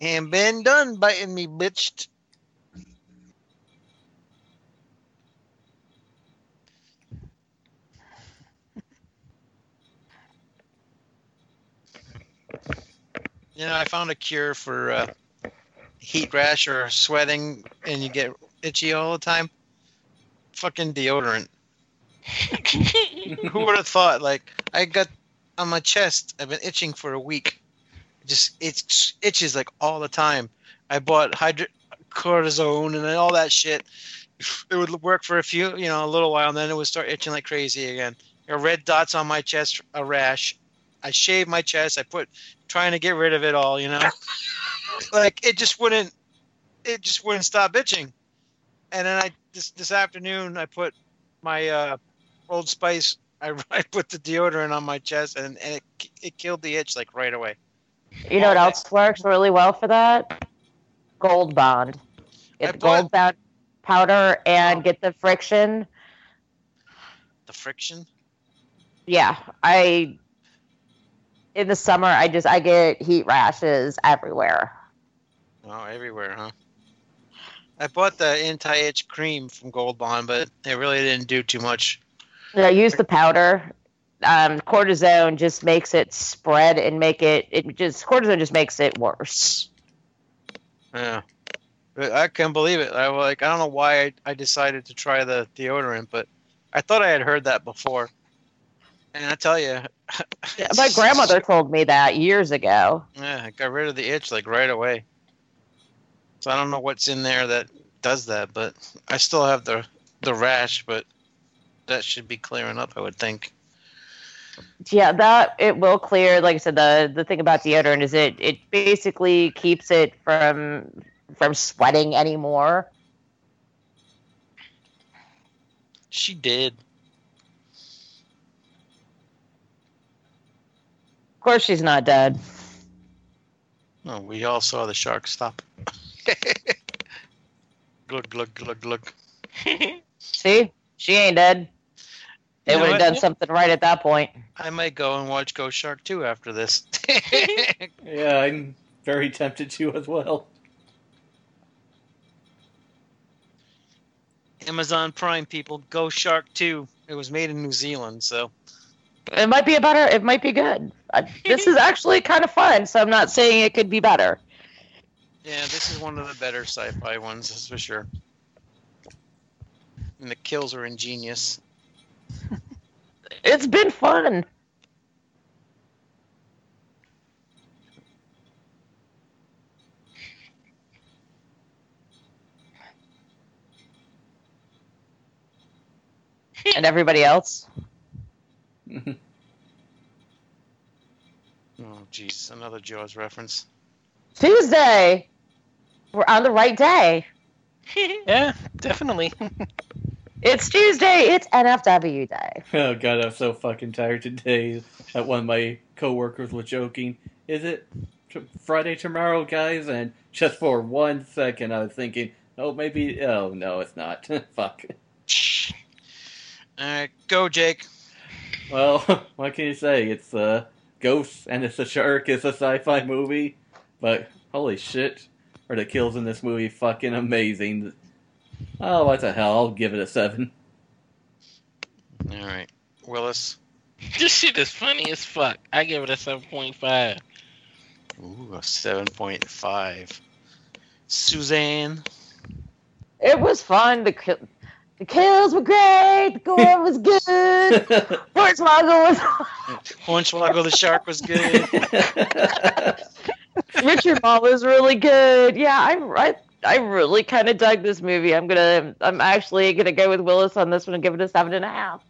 and been done biting me, bitch. You know, I found a cure for uh, heat rash or sweating and you get itchy all the time. Fucking deodorant. Who would have thought? Like, I got on my chest, I've been itching for a week. Just it itches like all the time. I bought hydro cortisone and all that shit. It would work for a few, you know, a little while, and then it would start itching like crazy again. Red dots on my chest, a rash. I shaved my chest. I put trying to get rid of it all, you know. like it just wouldn't, it just wouldn't stop itching. And then I this this afternoon I put my uh, Old Spice. I, I put the deodorant on my chest, and, and it it killed the itch like right away. You know what else works really well for that? Gold Bond. Get the Gold Bond powder and get the friction. The friction. Yeah, I. In the summer, I just I get heat rashes everywhere. Oh, everywhere, huh? I bought the anti-itch cream from Gold Bond, but it really didn't do too much. Yeah, use the powder. Um, cortisone just makes it spread and make it. It just cortisone just makes it worse. Yeah, But I can't believe it. I was like, I don't know why I, I decided to try the deodorant, but I thought I had heard that before. And I tell you, My grandmother told me that years ago. yeah, I got rid of the itch like right away. So I don't know what's in there that does that, but I still have the the rash, but that should be clearing up, I would think. Yeah, that it will clear. Like I said, the the thing about deodorant is it it basically keeps it from from sweating anymore. She did. Of course, she's not dead. No, we all saw the shark stop. glug glug glug glug. See, she ain't dead. They would have done something right at that point. I might go and watch Ghost Shark 2 after this. yeah, I'm very tempted to as well. Amazon Prime people, Ghost Shark 2. It was made in New Zealand, so it might be a better. It might be good. I, this is actually kind of fun, so I'm not saying it could be better. Yeah, this is one of the better sci-fi ones, that's for sure. And the kills are ingenious. it's been fun. and everybody else. Oh, jeez, another Jaws reference. Tuesday. We're on the right day. yeah, definitely. It's Tuesday. It's NFW day. Oh god, I'm so fucking tired today. That one of my coworkers was joking. Is it t- Friday tomorrow, guys? And just for one second, I was thinking, oh, maybe. Oh no, it's not. Fuck. All right, go, Jake. Well, what can you say? It's uh, a ghost and it's a shark. It's a sci-fi movie, but holy shit, are the kills in this movie fucking amazing? Oh, what the hell? I'll give it a seven. All right, Willis. This shit is funny as fuck. I give it a seven point five. Ooh, a seven point five. Suzanne. It was fun. The ki- the kills were great. The gore was good. Hornswoggle was. Hornswoggle the shark was good. Richard Moll was really good. Yeah, I I, I really kind of dug this movie. I'm gonna I'm actually gonna go with Willis on this one and give it a seven and a half.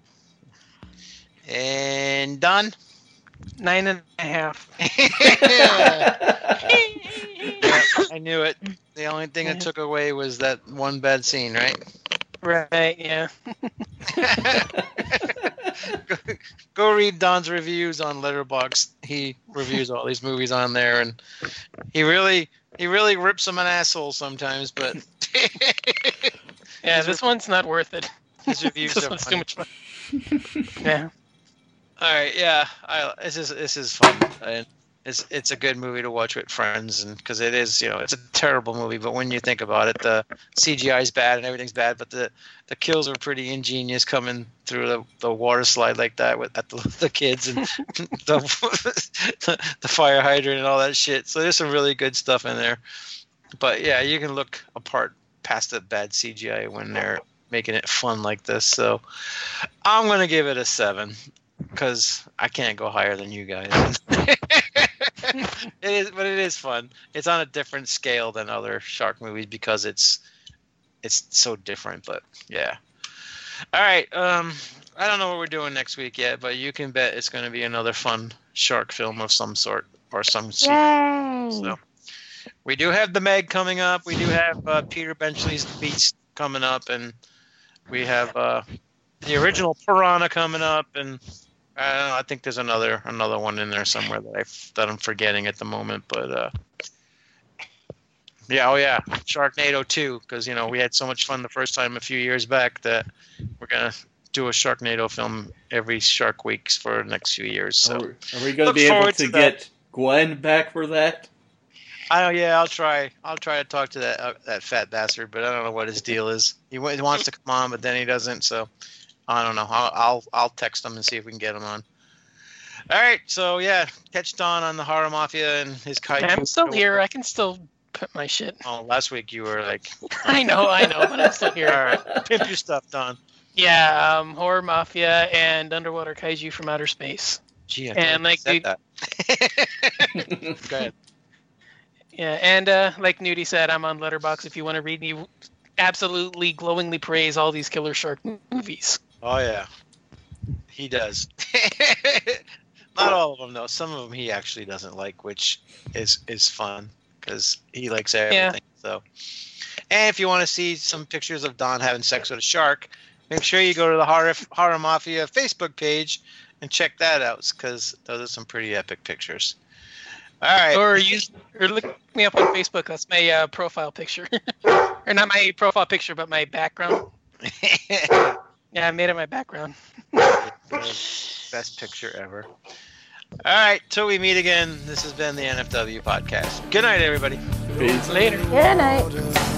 And done. Nine and a half. Yeah, I knew it. The only thing I took away was that one bad scene, right? Right, yeah. go, go read Don's reviews on Letterboxd. He reviews all these movies on there, and he really he really rips them an asshole sometimes. But Yeah, this one's not worth it. his reviews this are one's funny. too much fun. yeah. All right, yeah, I, this is this is fun, and it's it's a good movie to watch with friends, and because it is, you know, it's a terrible movie, but when you think about it, the CGI is bad and everything's bad, but the the kills are pretty ingenious coming through the, the water slide like that with at the, the kids and the the fire hydrant and all that shit. So there's some really good stuff in there, but yeah, you can look apart past the bad CGI when they're making it fun like this. So I'm gonna give it a seven because I can't go higher than you guys. it is, but it is fun. It's on a different scale than other shark movies because it's it's so different. But yeah. All right. Um, I don't know what we're doing next week yet, but you can bet it's going to be another fun shark film of some sort or some. Yay! So we do have the Meg coming up. We do have uh, Peter Benchley's The Beast coming up, and we have uh, the original Piranha coming up, and I I think there's another another one in there somewhere that I that I'm forgetting at the moment, but uh, yeah, oh yeah, Sharknado 2, because you know we had so much fun the first time a few years back that we're gonna do a Sharknado film every Shark Weeks for the next few years. So Are, are we going to be able to, to get Gwen back for that? I don't, yeah, I'll try. I'll try to talk to that uh, that fat bastard, but I don't know what his deal is. He, he wants to come on, but then he doesn't. So I don't know. I'll I'll, I'll text him and see if we can get him on. All right, so yeah, catch Don on the Horror Mafia and his kaiju. I'm still here. I can still put my shit. Oh, last week you were like, I know, I know, but I'm still here. all right, pimp your stuff, Don. Yeah, um, Horror Mafia and Underwater Kaiju from Outer Space. Gee, I And, like, said that. Go ahead. Yeah, and uh, like Nudie said, I'm on Letterboxd if you want to read me absolutely glowingly praise all these killer shark movies. Oh yeah, he does. Not all of them though. Some of them he actually doesn't like, which is is fun because he likes everything. So, and if you want to see some pictures of Don having sex with a shark, make sure you go to the Horror Horror Mafia Facebook page and check that out because those are some pretty epic pictures. All right. Or use or look me up on Facebook. That's my uh, profile picture, or not my profile picture, but my background. Yeah, I made it my background. Uh, best picture ever. All right, till we meet again. This has been the NFW podcast. Good night, everybody. Peace. Later. Good night.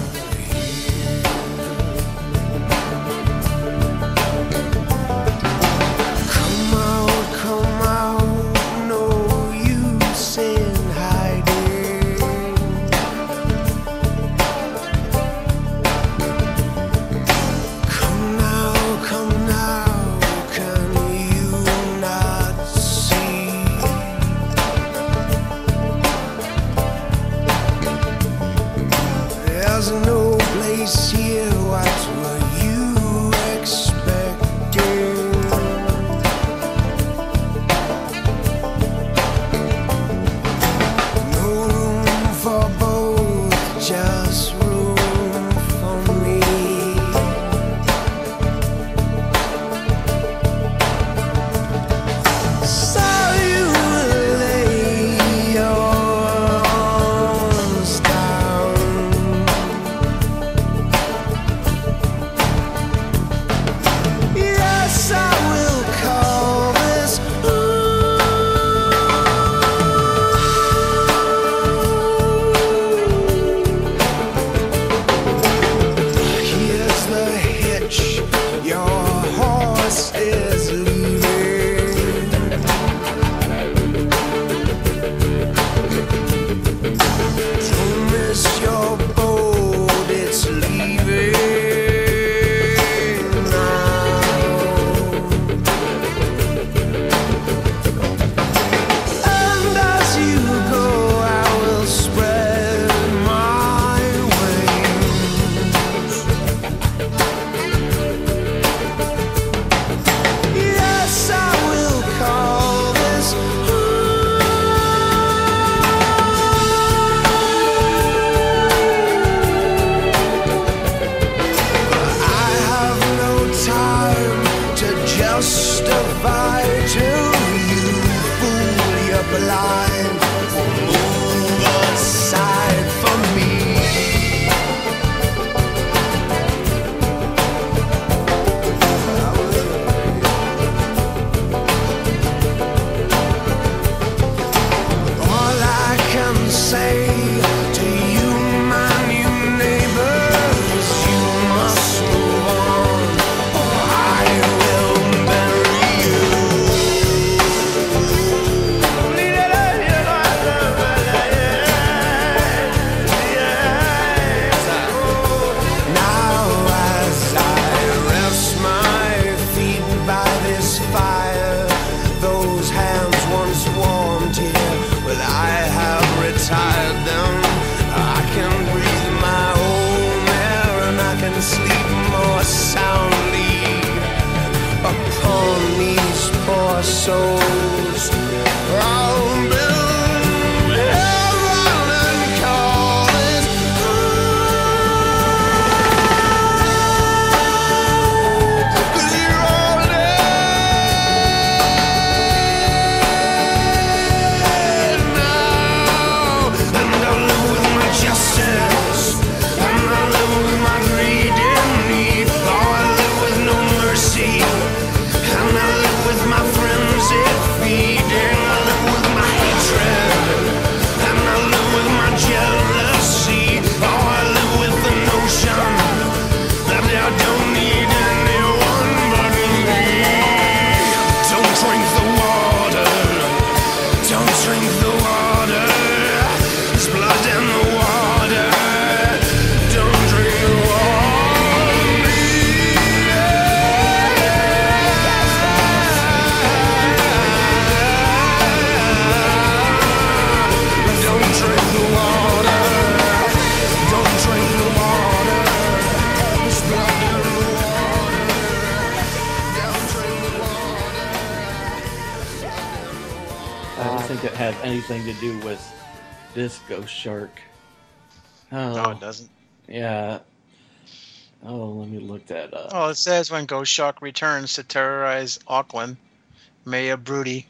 It says when Ghost Shark returns to terrorize Auckland, Maya Broody,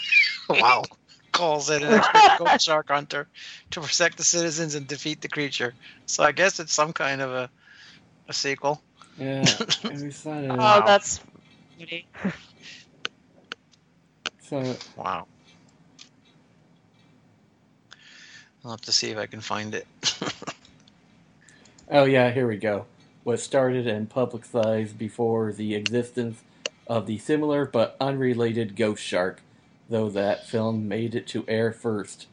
wow, calls it an expert Ghost Shark hunter to protect the citizens and defeat the creature. So I guess it's some kind of a, a sequel. Yeah. we saw it. Oh, that's funny. So, Wow. I'll have to see if I can find it. oh yeah, here we go. Was started and publicized before the existence of the similar but unrelated Ghost Shark, though that film made it to air first.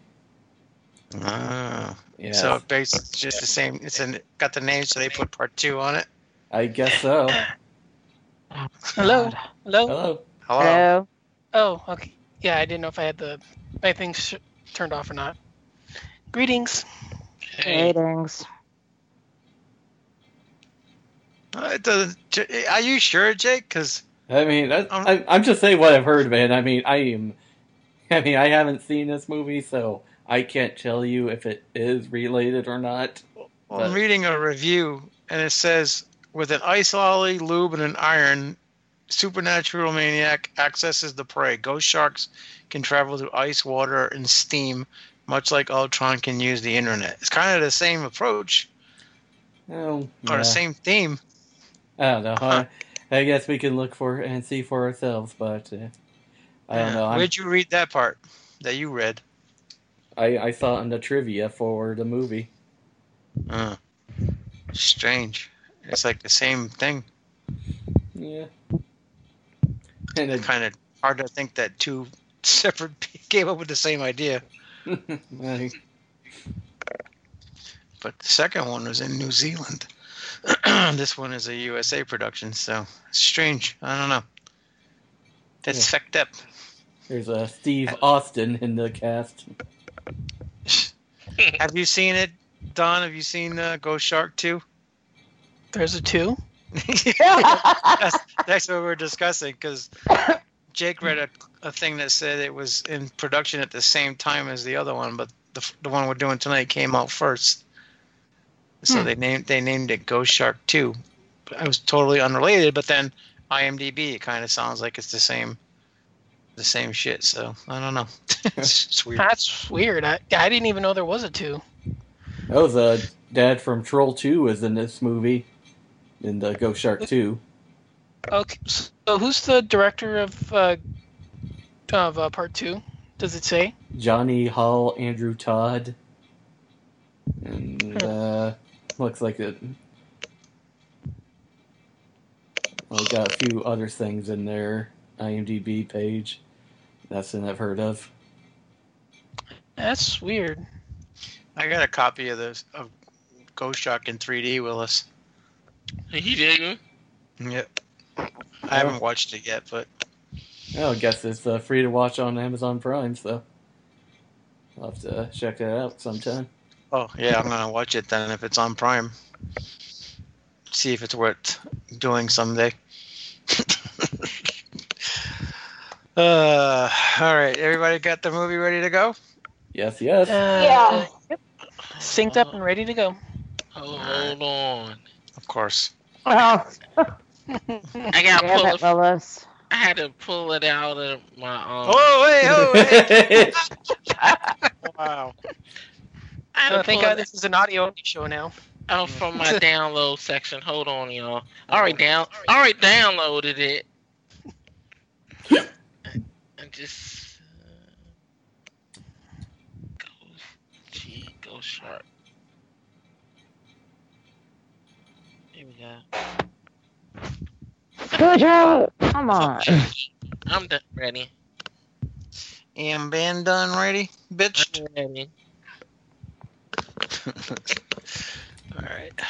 Ah. Yeah. So basically, it's just the same. It's in, got the name, so they put part two on it. I guess so. Hello. Hello. Hello. Hello. Hello. Oh, okay. Yeah, I didn't know if I had the my things sh- turned off or not. Greetings. Greetings. Uh, it doesn't. Are you sure, Jake? Because I mean, I, I, I'm just saying what I've heard, man. I mean, I am. I mean, I haven't seen this movie, so I can't tell you if it is related or not. Well, I'm reading a review, and it says with an ice lolly, lube, and an iron, supernatural maniac accesses the prey. Ghost sharks can travel through ice, water, and steam, much like Ultron can use the internet. It's kind of the same approach Oh, or yeah. the same theme. I don't know. I, I guess we can look for and see for ourselves, but uh, I don't know. I'm, Where'd you read that part that you read? I, I saw it in the trivia for the movie. Uh, strange. It's like the same thing. Yeah. And it, Kind of hard to think that two separate people came up with the same idea. But the second one was in New Zealand. this one is a USA production, so it's strange. I don't know. That's Yeah. fucked up. there's a Steve Austin in the cast. Have you seen it, Don? Have you seen uh, Ghost Shark 2? There's a two. that's, that's what we're discussing because Jake read a, a thing that said it was in production at the same time as the other one, but the, the one we're doing tonight came out first. So Hmm. they named they named it Ghost Shark 2. But it was totally unrelated, but then IMDb it kind of sounds like it's the same the same shit. So I don't know. it's, it's weird. That's weird. I, I didn't even know there was a two. Oh, the dad from Troll 2 was in this movie, in the Ghost Shark 2. Okay, so who's the director of uh, of uh, part two? Does it say? Johnny Hall, Andrew Todd, and uh, looks like it. Well, got a few other things in there. IMDb page. That's an I've heard of. That's weird. I got a copy of this of Ghost Shark in 3D, Willis. He didn't. Yep. I haven't watched it yet, but Oh, I guess it's uh, free to watch on Amazon Prime, so I'll have to check that out sometime. Oh yeah, I'm gonna watch it then if it's on Prime. See if it's worth doing someday. uh, all right, everybody got the movie ready to go? Yes, yes. Uh, yeah. Synced up and ready to go. Hold, hold on. Of course. Oh, I gotta damn pull it, it. I had to pull it out of my um. Oh wait, oh wait. wow. I had Uh, to thank God this is an audio show now. out from my download section. Hold on, y'all. I already down. I already downloaded it. I just uh, go. Gee, go sharp. Here we go. Good job. Come on. I'm done, ready. And band done ready, bitch. I'm ready. all right.